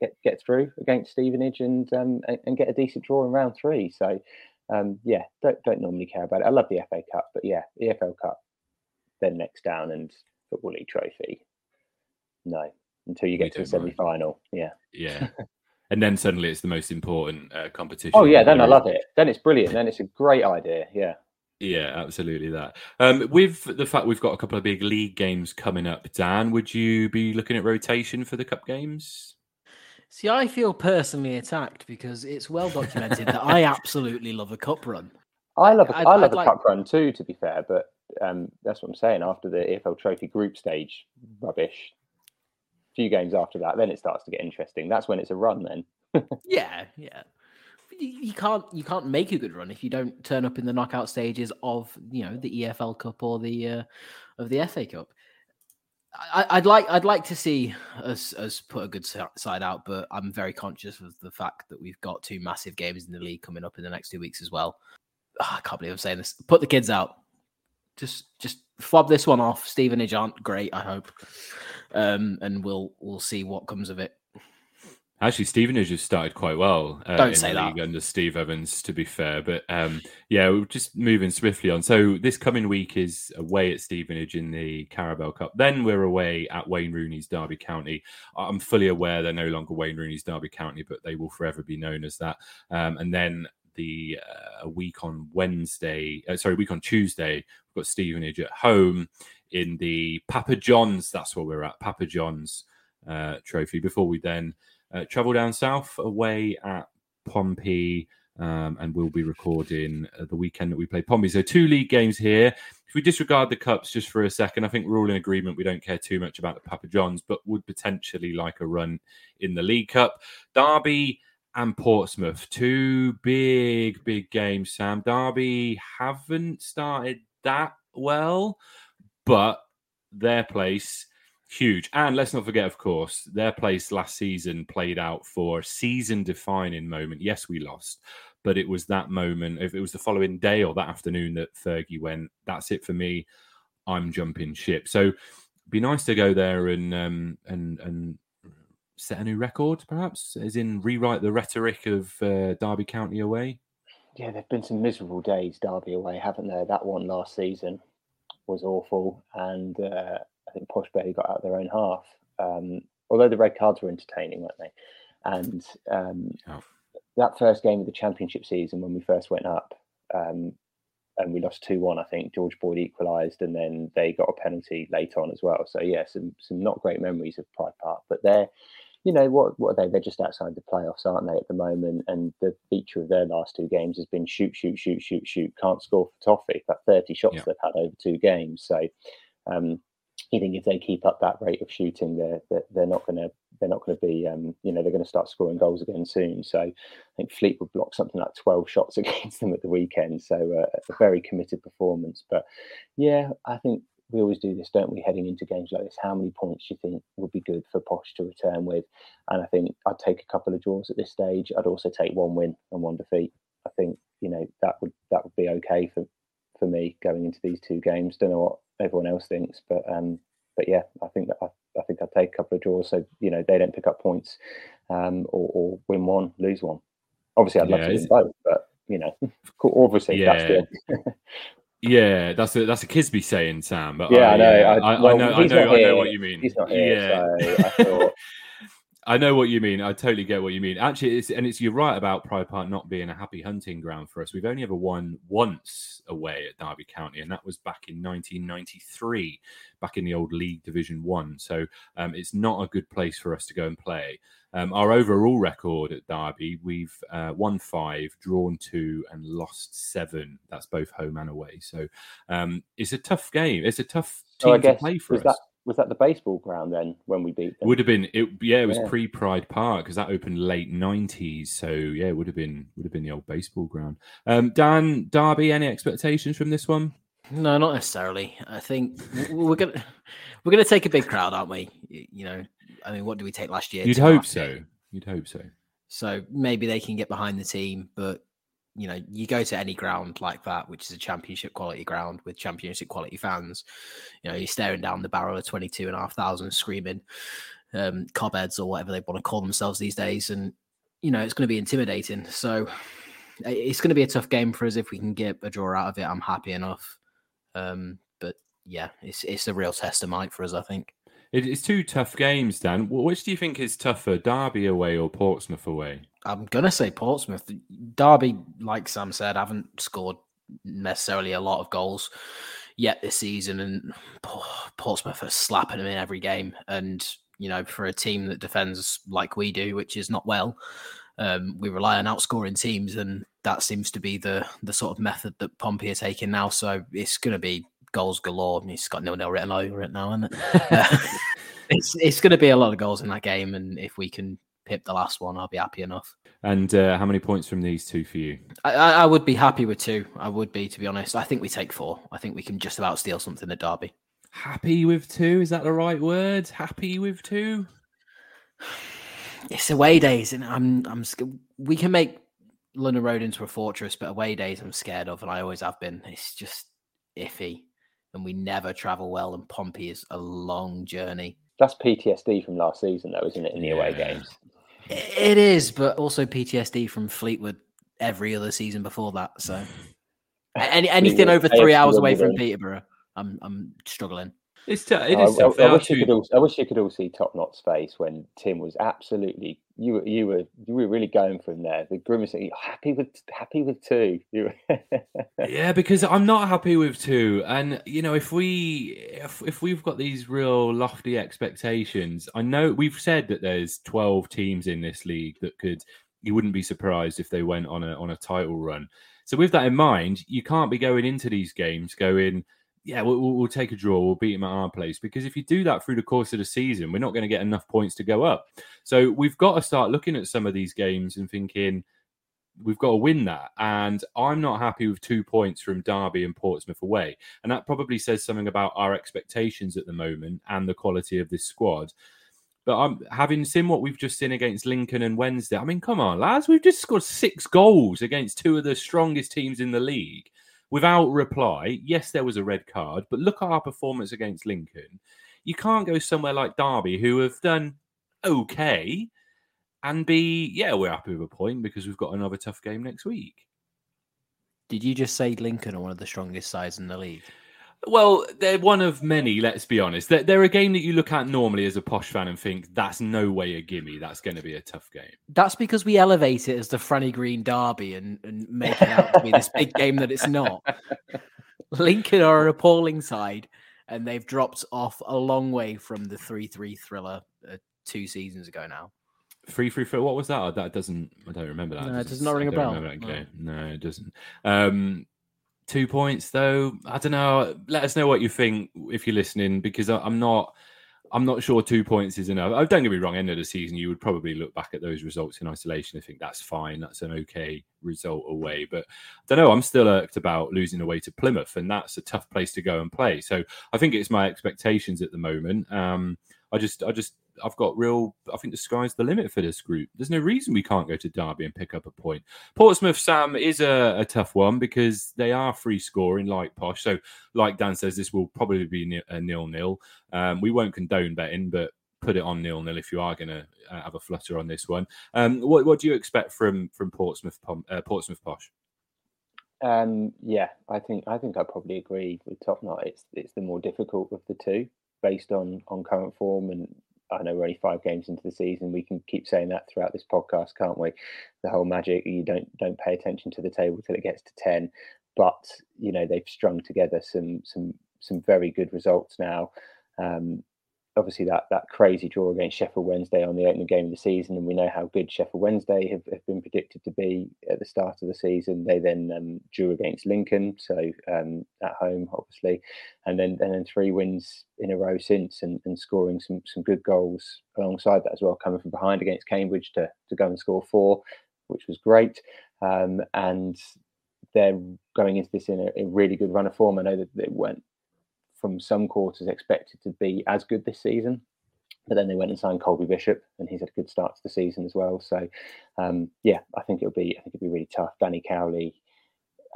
get get through against Stevenage and um, and, get a decent draw in round three. So um, yeah, don't don't normally care about it. I love the FA Cup, but yeah, the EFL Cup, then next down and Football League Trophy. No, until you We get to the semi final. Yeah. Yeah. <laughs> And then suddenly it's the most important uh, competition. Oh yeah, then I love it. Then it's brilliant. Then it's a great idea. Yeah. Yeah, absolutely that. Um, with the fact we've got a couple of big league games coming up, Dan, would you be looking at rotation for the cup games? See, I feel personally attacked because it's well documented that I <laughs> absolutely love a cup run. I love a, I'd- I love I'd a like- cup run too, to be fair, but um, that's what I'm saying. After the EFL Trophy group stage rubbish, A few games after that, then it starts to get interesting. That's when it's a run. Then <laughs> Yeah, yeah. You, you can't you can't make a good run if you don't turn up in the knockout stages of you know the EFL Cup or the uh, of the FA Cup. I, I'd like I'd like to see us us put a good side out, but I'm very conscious of the fact that we've got two massive games in the league coming up in the next two weeks as well. Ah, I can't believe I'm saying this. Put the kids out. Just just fob this one off. Stevenage aren't great, I hope, um, and we'll we'll see what comes of it. Actually, Stevenage has started quite well. Uh, Don't say that. under Steve Evans, to be fair. But um, yeah, we're just moving swiftly on. So this coming week is away at Stevenage in the Carabao Cup. Then we're away at Wayne Rooney's Derby County. I'm fully aware they're no longer Wayne Rooney's Derby County, but they will forever be known as that. Um, and then the uh, a week on Wednesday, uh, sorry, week on Tuesday, we've got Stevenage at home in the Papa John's. That's where we're at, Papa John's uh, trophy. Before we then uh, travel down south away at Pompey, um, and we'll be recording uh, the weekend that we play Pompey. So two league games here. If we disregard the cups just for a second, I think we're all in agreement. We don't care too much about the Papa Johns, but would potentially like a run in the League Cup. Derby and Portsmouth. Two big, big games, Sam. Derby haven't started that well, but their place huge. And let's not forget, of course, their place last season played out for season defining moment. Yes, we lost, but it was that moment. If it was the following day or that afternoon that Fergie went, that's it for me. I'm jumping ship. So be nice to go there and um, and and set a new record, perhaps, as in rewrite the rhetoric of uh, Derby County away. Yeah, there've been some miserable days Derby away, haven't there? That one last season was awful, and uh, I think Posh Bay got out their own half. Um, although the red cards were entertaining, weren't they? And um, oh. that first game of the championship season when we first went up, um, and we lost two one. I think George Boyd equalised, and then they got a penalty late on as well. So yeah, some some not great memories of Pride Park, but they're you know what what are they? They're just outside the playoffs, aren't they, at the moment? And the feature of their last two games has been shoot, shoot, shoot, shoot, shoot. Can't score for toffee. That thirty shots yeah. they've had over two games. So um, you think if they keep up that rate of shooting, they're they're, not going to they're not going to be um, you know they're going to start scoring goals again soon. So I think Fleet Fleetwood blocked something like twelve <laughs> shots against them at the weekend. So uh, a very committed performance. But yeah, I think we always do this, don't we? Heading into games like this, how many points do you think would be good for Posh to return with? And I think I'd take a couple of draws at this stage. I'd also take one win and one defeat. I think you know that would that would be okay for for me going into these two games. Don't know what everyone else thinks, but um, but yeah, I think that I, I think I'd take a couple of draws so you know they don't pick up points, um, or, or win one, lose one. Obviously, I'd love yeah, to win both, but you know, obviously yeah. that's good. Yeah, that's a that's a Kisby saying, Sam. But yeah, I, I know. I, I, well, I know. I know. I know what you mean. He's not here. Yeah. So I know what you mean. I totally get what you mean. Actually, it's and it's you're right about Pride Park not being a happy hunting ground for us. We've only ever won once away at Derby County, and that was back in 1993, back in the old League Division One. So um, it's not a good place for us to go and play. Um, our overall record at Derby, we've uh, won five, drawn two, and lost seven. That's both home and away. So um, it's a tough game. It's a tough team so to play for us. That- was that the baseball ground then when we beat them? Would have been it. Yeah, it was yeah. pre Pride Park because that opened late nineties. So yeah, it would have been would have been the old baseball ground. Um, Dan Derby, any expectations from this one? No, not necessarily. I think we're gonna we're gonna take a big crowd, aren't we? You know, I mean, what do we take last year? You'd hope so. You'd hope so. So maybe they can get behind the team, but you know, you go to any ground like that, which is a championship quality ground with championship quality fans, you know, you're staring down the barrel of 22 and a half thousand screaming um, cobheads or whatever they want to call themselves these days. And, you know, it's going to be intimidating. So it's going to be a tough game for us. If we can get a draw out of it, I'm happy enough. Um, but yeah, it's, it's a real test of might for us, I think. It's two tough games, Dan. Which do you think is tougher, Derby away or Portsmouth away? I'm gonna say Portsmouth. Derby, like Sam said, haven't scored necessarily a lot of goals yet this season, and Portsmouth are slapping them in every game. And you know, for a team that defends like we do, which is not well, um, we rely on outscoring teams, and that seems to be the the sort of method that Pompey are taking now. So it's going to be goals galore. I mean, it's got nil nil written over it now, isn't it? <laughs> <laughs> it's it's going to be a lot of goals in that game, and if we can pip the last one, I'll be happy enough. And uh, how many points from these two for you? I, I, would be happy with two. I would be, to be honest. I think we take four. I think we can just about steal something at Derby. Happy with two? Is that the right word? Happy with two? It's away days, and I'm I'm. We can make London Road into a fortress, but away days I'm scared of, and I always have been. It's just iffy, and we never travel well. And Pompey is a long journey. That's PTSD from last season, though, isn't it? In the yeah. away games. It is, but also PTSD from Fleetwood every other season before that. So <sighs> any, anything over three hours away from Peterborough, I'm I'm struggling. It's t- it oh, is. I, I, I, wish you could all, I wish you could all see Top Knot's face when Tim was absolutely you were you were you were really going for him there. The grimacing, happy with happy with two. <laughs> yeah, because I'm not happy with two, and you know if we if if we've got these real lofty expectations, I know we've said that there's 12 teams in this league that could. You wouldn't be surprised if they went on a on a title run. So with that in mind, you can't be going into these games going yeah, we'll, we'll, take a draw. We'll beat them at our place because if you do that through the course of the season, we're not going to get enough points to go up. So we've got to start looking at some of these games and thinking we've got to win that. And I'm not happy with two points from Derby and Portsmouth away. And that probably says something about our expectations at the moment and the quality of this squad. But I'm having seen what we've just seen against Lincoln and Wednesday. I mean, come on, lads, we've just scored six goals against two of the strongest teams in the league without reply. Yes, there was a red card, but look at our performance against Lincoln. You can't go somewhere like Derby, who have done okay, and be, yeah, we're happy with a point because we've got another tough game next week. Did you just say Lincoln are one of the strongest sides in the league? Well, they're one of many, let's be honest. They're, they're, a game that you look at normally as a posh fan and think, that's no way a gimme. That's going to be a tough game. That's because we elevate it as the Franny Green Derby and, and make it out to be this big game that it's not. <laughs> Lincoln are an appalling side, and they've dropped off a long way from the 3 3 thriller uh, two seasons ago now. Free, free, free. What was that? That doesn't. I don't remember that. No, it does not ring a bell. No. no, it doesn't. Um, two points though. I don't know. Let us know what you think if you're listening, because I'm not. I'm not sure two points is enough. Oh, don't get me wrong. End of the season, you would probably look back at those results in isolation and think that's fine. That's an okay result away. But I don't know. I'm still irked about losing away to Plymouth, and that's a tough place to go and play. So I think it's my expectations at the moment. Um, I just, I just I've got real. I think the sky's the limit for this group. There's no reason we can't go to Derby and pick up a point. Portsmouth, Sam, is a, a tough one because they are free scoring like Posh. So, like Dan says, this will probably be a nil nil. Um, we won't condone betting, but put it on nil nil if you are going to uh, have a flutter on this one. Um, what, what do you expect from from Portsmouth uh, Portsmouth Posh? Um, yeah, I think I think I probably agree with Top Knot. It's it's the more difficult of the two based on on current form and I know we're only five games into the season. We can keep saying that throughout this podcast, can't we? The whole magic you don't don't pay attention to the table till it gets to ten, but you know they've strung together some some some very good results now. Um, obviously that that crazy draw against Sheffield Wednesday on the opening game of the season, and we know how good Sheffield Wednesday have, have been predicted to be at the start of the season. They then um, drew against Lincoln, so um, at home, obviously, and then and then three wins in a row since, and, and scoring some some good goals alongside that as well, coming from behind against Cambridge to to go and score four, which was great, um, and they're going into this in a, a really good run of form. I know that it went from some quarters expected to be as good this season. But then they went and signed Colby Bishop, and he's had a good start to the season as well. So, um, yeah, I think it'll be I think it'll be really tough. Danny Cowley,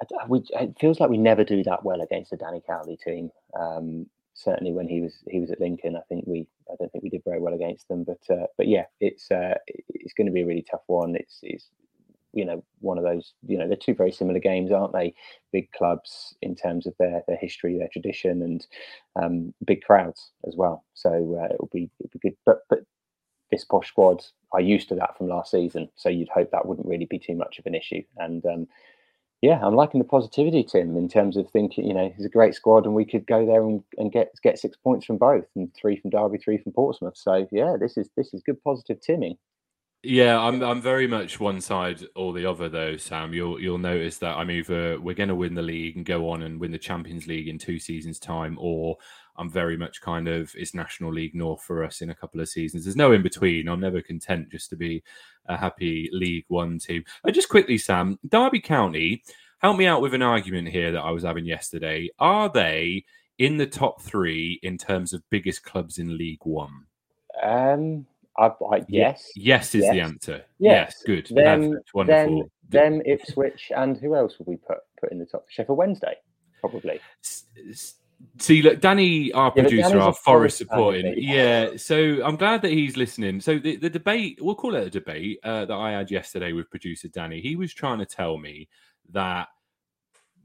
I, we, it feels like we never do that well against a Danny Cowley team. Um, certainly when he was he was at Lincoln, I think we I don't think we did very well against them. But uh, but yeah, it's uh, it's going to be a really tough one. It's it's you know one of those you know they're two very similar games aren't they big clubs in terms of their their history their tradition and um, big crowds as well so uh, it'll be it'll be good but but this posh squad are used to that from last season so you'd hope that wouldn't really be too much of an issue and um, yeah, I'm liking the positivity, Tim, in terms of thinking, you know, it's a great squad and we could go there and, and get get six points from both and three from Derby, three from Portsmouth. So yeah, this is this is good positive timming. Yeah, I'm I'm very much one side or the other though, Sam. You'll you'll notice that I'm either we're going to win the league and go on and win the Champions League in two seasons' time, or I'm very much kind of it's National League North for us in a couple of seasons. There's no in between. I'm never content just to be a happy League One team. Uh, just quickly, Sam, Derby County, help me out with an argument here that I was having yesterday. Are they in the top three in terms of biggest clubs in League One? Um I, I, yes. Yes is yes. the answer. Yes, yes. good. Then, Wonderful. Then, then Ipswich and who else will we put put in the top? Sheffield Wednesday, probably. See, look, Danny, our yeah, producer, our Forest supporting. Yeah, so I'm glad that he's listening. So the, the debate, we'll call it a debate uh, that I had yesterday with producer Danny. He was trying to tell me that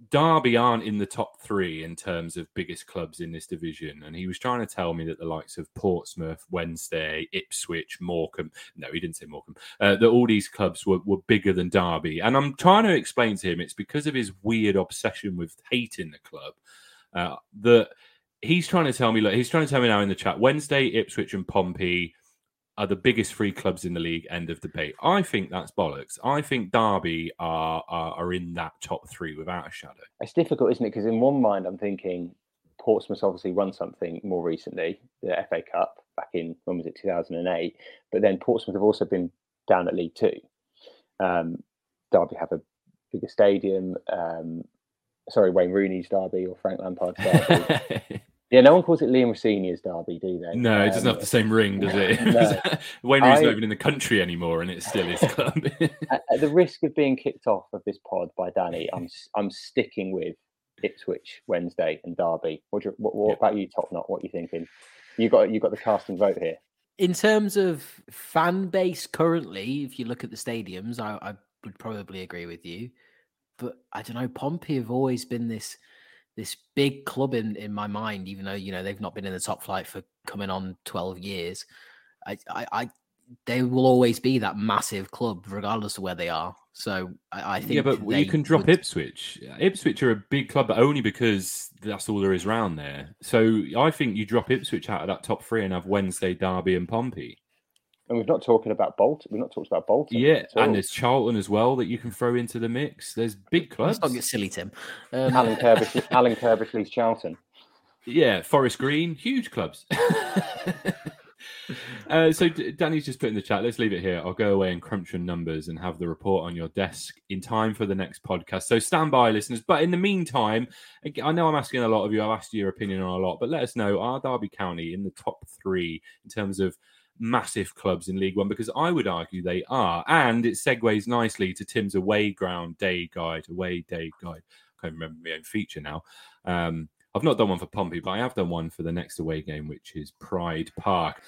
Derby aren't in the top three in terms of biggest clubs in this division. And he was trying to tell me that the likes of Portsmouth, Wednesday, Ipswich, Morecambe, no, he didn't say Morecambe, uh, that all these clubs were, were bigger than Derby. And I'm trying to explain to him it's because of his weird obsession with hating the club uh, that he's trying to tell me, look, he's trying to tell me now in the chat Wednesday, Ipswich, and Pompey are the biggest three clubs in the league. End of debate. I think that's bollocks. I think Derby are are, are in that top three without a shadow. It's difficult, isn't it? Because in one mind, I'm thinking Portsmouth obviously won something more recently, the FA Cup back in when was it 2008. But then Portsmouth have also been down at League Two. Um, Derby have a bigger stadium. Um, sorry, Wayne Rooney's Derby or Frank Lampard's <laughs> Derby. Yeah, no one calls it Liam Rosenior's Derby, do they? No, it doesn't have um, the same ring, does it? No. <laughs> Wayne Rooney's I, not even in the country anymore, and it's still his club. <laughs> at, at the risk of being kicked off of this pod by Danny, I'm I'm sticking with Ipswich Wednesday and Derby. What, you, what, what yeah. about you, Top Knot? What are you thinking? You got you got the casting vote here. In terms of fan base currently, if you look at the stadiums, I, I would probably agree with you. But I don't know, Pompey have always been this this big club in in my mind, even though you know they've not been in the top flight for coming on twelve years. I, I, I they will always be that massive club, regardless of where they are. So I, I think yeah, but you can drop would... Ipswich. Ipswich are a big club, but only because that's all there is around there. So I think you drop Ipswich out of that top three and have Wednesday, Derby, and Pompey. And we've not talking about Bolton. We've not talked about Bolton. Yeah, and there's Charlton as well that you can throw into the mix. There's big clubs. Let's not get silly, Tim. Um... Alan <laughs> Curbishley, Alan Curbishley's Charlton. Yeah, Forest Green, huge clubs. <laughs> Uh, so Danny's just put in the chat. Let's leave it here. I'll go away and crunch your numbers and have the report on your desk in time for the next podcast. So stand by, listeners. But in the meantime, I know I'm asking a lot of you. I've asked your opinion on a lot, but let us know: Are Derby County in the top three in terms of massive clubs in League One? Because I would argue they are, and it segues nicely to Tim's away ground day guide, away day guide. I can't remember my own feature now. Um, I've not done one for Pompey, but I have done one for the next away game, which is Pride Park.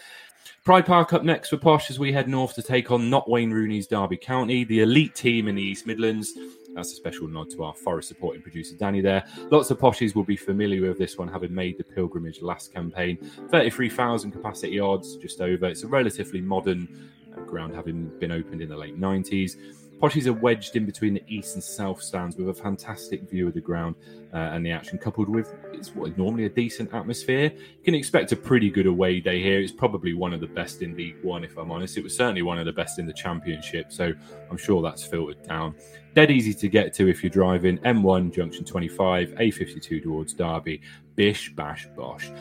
Pride Park up next for Posh as we head north to take on not Wayne Rooney's Derby County, the elite team in the East Midlands. That's a special nod to our Forest supporting producer Danny there. Lots of Poshies will be familiar with this one, having made the pilgrimage last campaign. 33,000 capacity odds, just over. It's a relatively modern uh, ground, having been opened in the late 90s. Poshies are wedged in between the east and south stands with a fantastic view of the ground uh, and the action, coupled with it's what normally a decent atmosphere. You can expect a pretty good away day here. It's probably one of the best in League One, if I'm honest. It was certainly one of the best in the Championship, so I'm sure that's filtered down. Dead easy to get to if you're driving M1 Junction 25, A52 towards Derby. Bish, bash, bosh.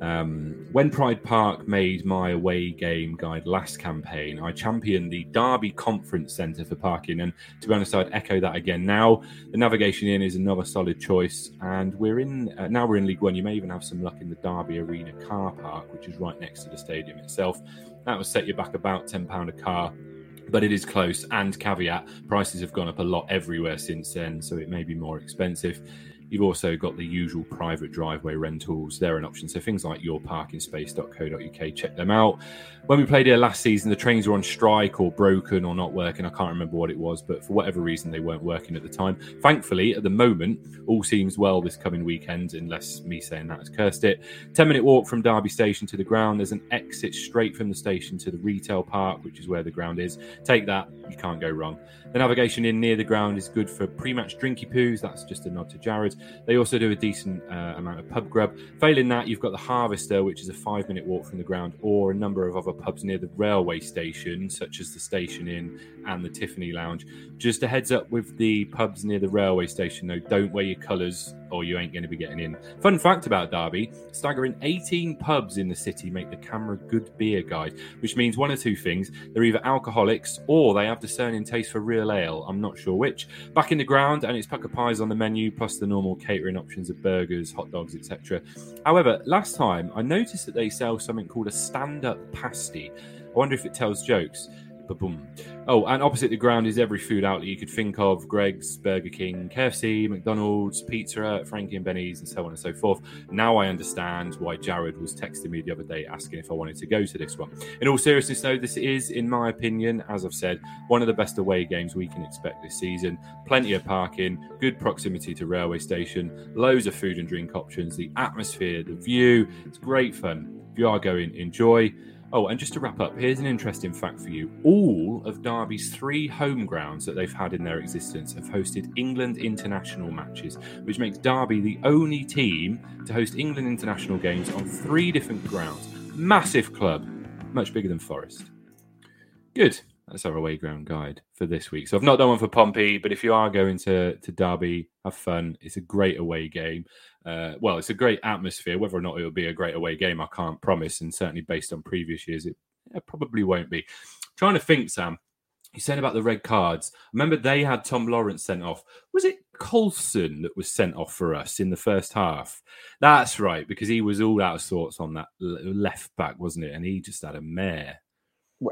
Um, when Pride Park made my away game guide last campaign, I championed the Derby Conference Centre for parking, and to be honest, I'd echo that again. Now, the Navigation Inn is another solid choice, and we're in uh, now we're in League One. You may even have some luck in the Derby Arena car park, which is right next to the stadium itself. That will set you back about ten pound a car but it is close. And caveat, prices have gone up a lot everywhere since then, so it may be more expensive. You've also got the usual private driveway rentals. They're an option. So things like yourparkingspace.co.uk, check them out. When we played here last season, the trains were on strike or broken or not working. I can't remember what it was, but for whatever reason, they weren't working at the time. Thankfully, at the moment, all seems well this coming weekend, unless me saying that has cursed it. 10 minute walk from Derby Station to the ground. There's an exit straight from the station to the retail park, which is where the ground is. Take that, you can't go wrong. The Navigation Inn near the ground is good for pre match drinky poos. That's just a nod to Jared. They also do a decent uh, amount of pub grub. Failing that, you've got the Harvester, which is a five minute walk from the ground, or a number of other pubs near the railway station, such as the Station Inn and the Tiffany Lounge. Just a heads up with the pubs near the railway station, though, don't wear your colours or you ain't going to be getting in. Fun fact about Derby staggering 18 pubs in the city make the CAMRA good beer guide, which means one or two things. They're either alcoholics or they have discerning taste for real ale. I'm not sure which. Back in the ground, and it's Pukka pies on the menu, plus the normal catering options of burgers, hot dogs, etc. However, last time I noticed that they sell something called a stand up pasty. I wonder if it tells jokes. Ba-boom. Oh, and opposite the ground is every food outlet you could think of Greggs, Burger King, KFC, McDonald's, Pizza Frankie and Benny's, and so on and so forth. Now I understand why Jared was texting me the other day asking if I wanted to go to this one. In all seriousness, though, this is, in my opinion, as I've said, one of the best away games we can expect this season. Plenty of parking, good proximity to railway station, loads of food and drink options, the atmosphere, the view. It's great fun. If you are going, enjoy. Oh, and just to wrap up, here's an interesting fact for you. All of Derby's three home grounds that they've had in their existence have hosted England international matches, which makes Derby the only team to host England international games on three different grounds. Massive club, much bigger than Forest. Good. That's our away ground guide for this week. So I've not done one for Pompey, but if you are going to, to Derby, have fun. It's a great away game. Uh, well, it's a great atmosphere. Whether or not it'll be a great away game, I can't promise. And certainly based on previous years, it, it probably won't be. trying to think, Sam. You said about the red cards. Remember, they had Tom Lawrence sent off. Was it Coulson that was sent off for us in the first half? That's right, because he was all out of sorts on that left back, wasn't it? And he just had a mare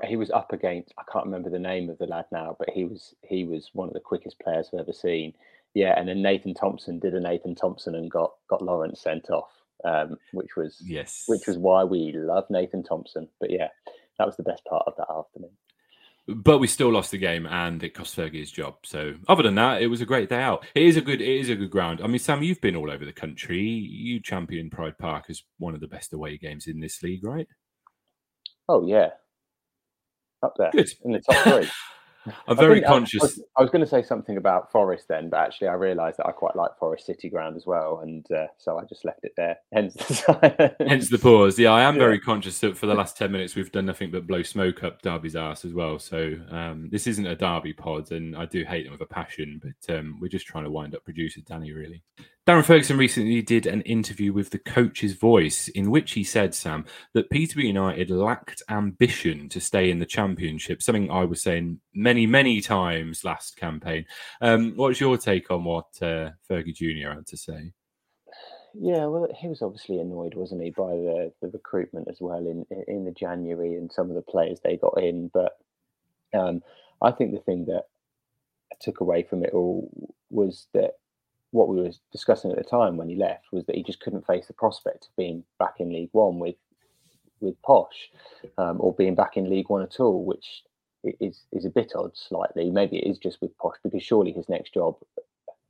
he was up against I can't remember the name of the lad now, but he was he was one of the quickest players I've ever seen. Yeah, and then Nathan Thompson did a Nathan Thompson and got got Lawrence sent off, um, which was yes, which was why we love Nathan Thompson. But yeah, that was the best part of that afternoon. But we still lost the game, and it cost Fergie his job. So, other than that, it was a great day out. It is a good, it is a good ground. I mean, Sam, you've been all over the country. You champion Pride Park as one of the best away games in this league, right? Oh yeah, up there Good. in the top three. <laughs> I'm very conscious. I was, I was, going to say something about Forest then, but actually I realised that I quite like Forest City Ground as well, and uh, so I just left it there. <laughs> Hence the hence the pause. Yeah, I am yeah. very conscious that for the last ten minutes we've done nothing but blow smoke up Derby's ass as well. So um, this isn't a Derby pod, and I do hate them with a passion, but um, we're just trying to wind up producer Danny really. Darren Ferguson recently did an interview with the Coaches' Voice in which he said, Sam, that Peterborough United lacked ambition to stay in the championship, something I was saying many, many times last campaign. Um, what's your take on what uh, Fergie Jr. had to say? Yeah, well, he was obviously annoyed, wasn't he, by the, the recruitment as well in, in the January and some of the players they got in. But um, I think the thing that I took away from it all was that what we were discussing at the time when he left was that he just couldn't face the prospect of being back in League One with with Posh, um, or being back in League One at all, which is is a bit odd, slightly. Maybe it is just with Posh because surely his next job.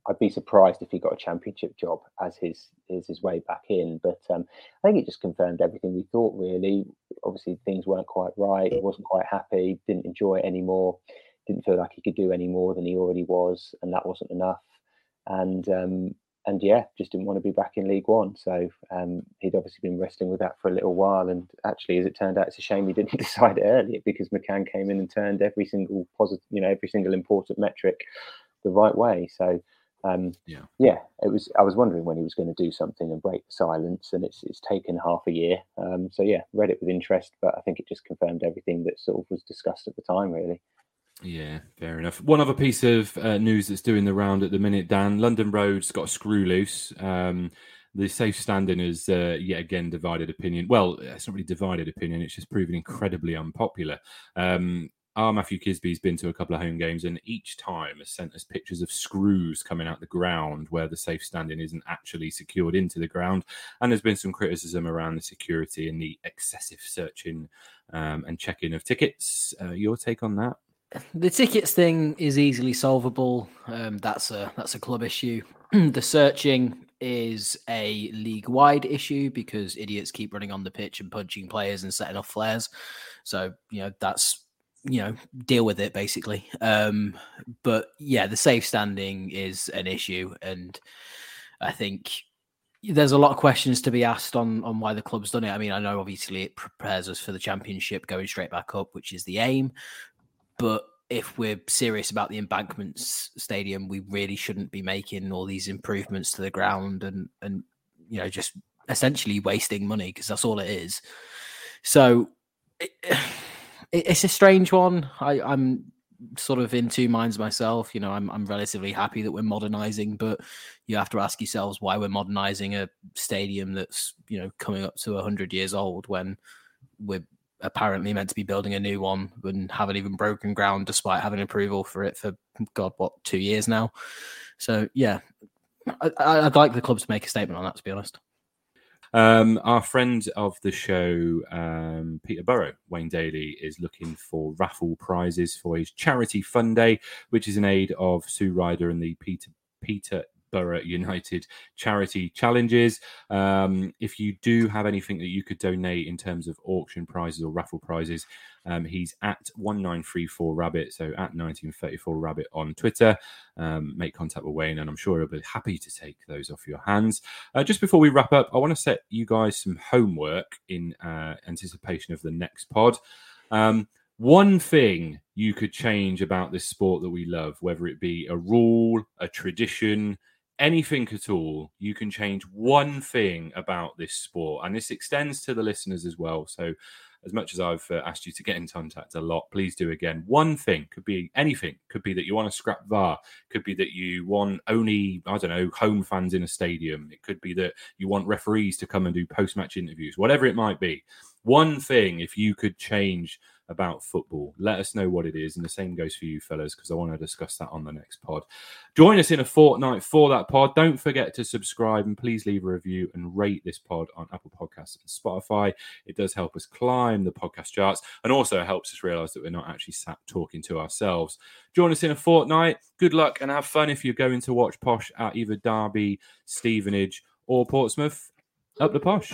I'd be surprised if he got a championship job as his as his way back in. But um, I think it just confirmed everything we thought. Really, obviously things weren't quite right. He wasn't quite happy. Didn't enjoy it anymore. Didn't feel like he could do any more than he already was, and that wasn't enough and um, and yeah, just didn't want to be back in League One. So um, he'd obviously been wrestling with that for a little while. And actually, as it turned out, it's a shame he didn't <laughs> decide earlier because McCann came in and turned every single positive, you know, every single important metric the right way. So um, yeah, yeah, it was. I was wondering when he was going to do something and break the silence, and it's it's taken half a year. Um, so yeah, read it with interest, but I think it just confirmed everything that sort of was discussed at the time, really. Yeah, fair enough. One other piece of uh, news that's doing the round at the minute, Dan. London Road's got a screw loose. Um, the safe standing is uh, yet again divided opinion. Well, it's not really divided opinion. It's just proven incredibly unpopular. Um, our Matthew Kisby's been to a couple of home games, and each time has sent us pictures of screws coming out the ground where the safe standing isn't actually secured into the ground. And there's been some criticism around the security and the excessive searching um, and checking of tickets. Uh, your take on that? The tickets thing is easily solvable. Um, that's a that's a club issue. <clears throat> the searching is a league wide issue because idiots keep running on the pitch and punching players and setting off flares. So you know that's you know deal with it basically. Um, but yeah, the safe standing is an issue, and I think there's a lot of questions to be asked on on why the club's done it. I mean, I know obviously it prepares us for the championship going straight back up, which is the aim. But if we're serious about the embankments stadium, we really shouldn't be making all these improvements to the ground and and you know just essentially wasting money because that's all it is. So it, it's a strange one. I, I'm sort of in two minds myself. You know, I'm I'm relatively happy that we're modernizing, but you have to ask yourselves why we're modernizing a stadium that's you know coming up to hundred years old when we're apparently meant to be building a new one and haven't even broken ground despite having approval for it for god what two years now? So yeah I, would like the club to make a statement on that to be honest. Um, our friend of the show, um, Burrow, Wayne Daly, is looking for raffle prizes for his charity fund day, which is in aid of Sue Ryder and the Peter Peter Borough United charity challenges. Um, if you do have anything that you could donate in terms of auction prizes or raffle prizes, um, he's at 1934 Rabbit, so at 1934 Rabbit on Twitter. Um, make contact with Wayne, and I'm sure he'll be happy to take those off your hands. Uh, just before we wrap up, I want to set you guys some homework in uh, anticipation of the next pod. Um, one thing you could change about this sport that we love, whether it be a rule, a tradition, anything at all, you can change one thing about this sport. And this extends to the listeners as well. So, as much as I've uh, asked you to get in contact a lot, please do again. One thing could be anything. Could be that you want to scrap VAR. Could be that you want only, I don't know, home fans in a stadium. It could be that you want referees to come and do post match interviews, whatever it might be. One thing, if you could change about football. Let us know what it is. And the same goes for you, fellas, because I want to discuss that on the next pod. Join us in a fortnight for that pod. Don't forget to subscribe and please leave a review and rate this pod on Apple Podcasts and Spotify. It does help us climb the podcast charts and also helps us realize that we're not actually sat talking to ourselves. Join us in a fortnight. Good luck and have fun if you're going to watch Posh at either Derby, Stevenage, or Portsmouth. Up the Posh.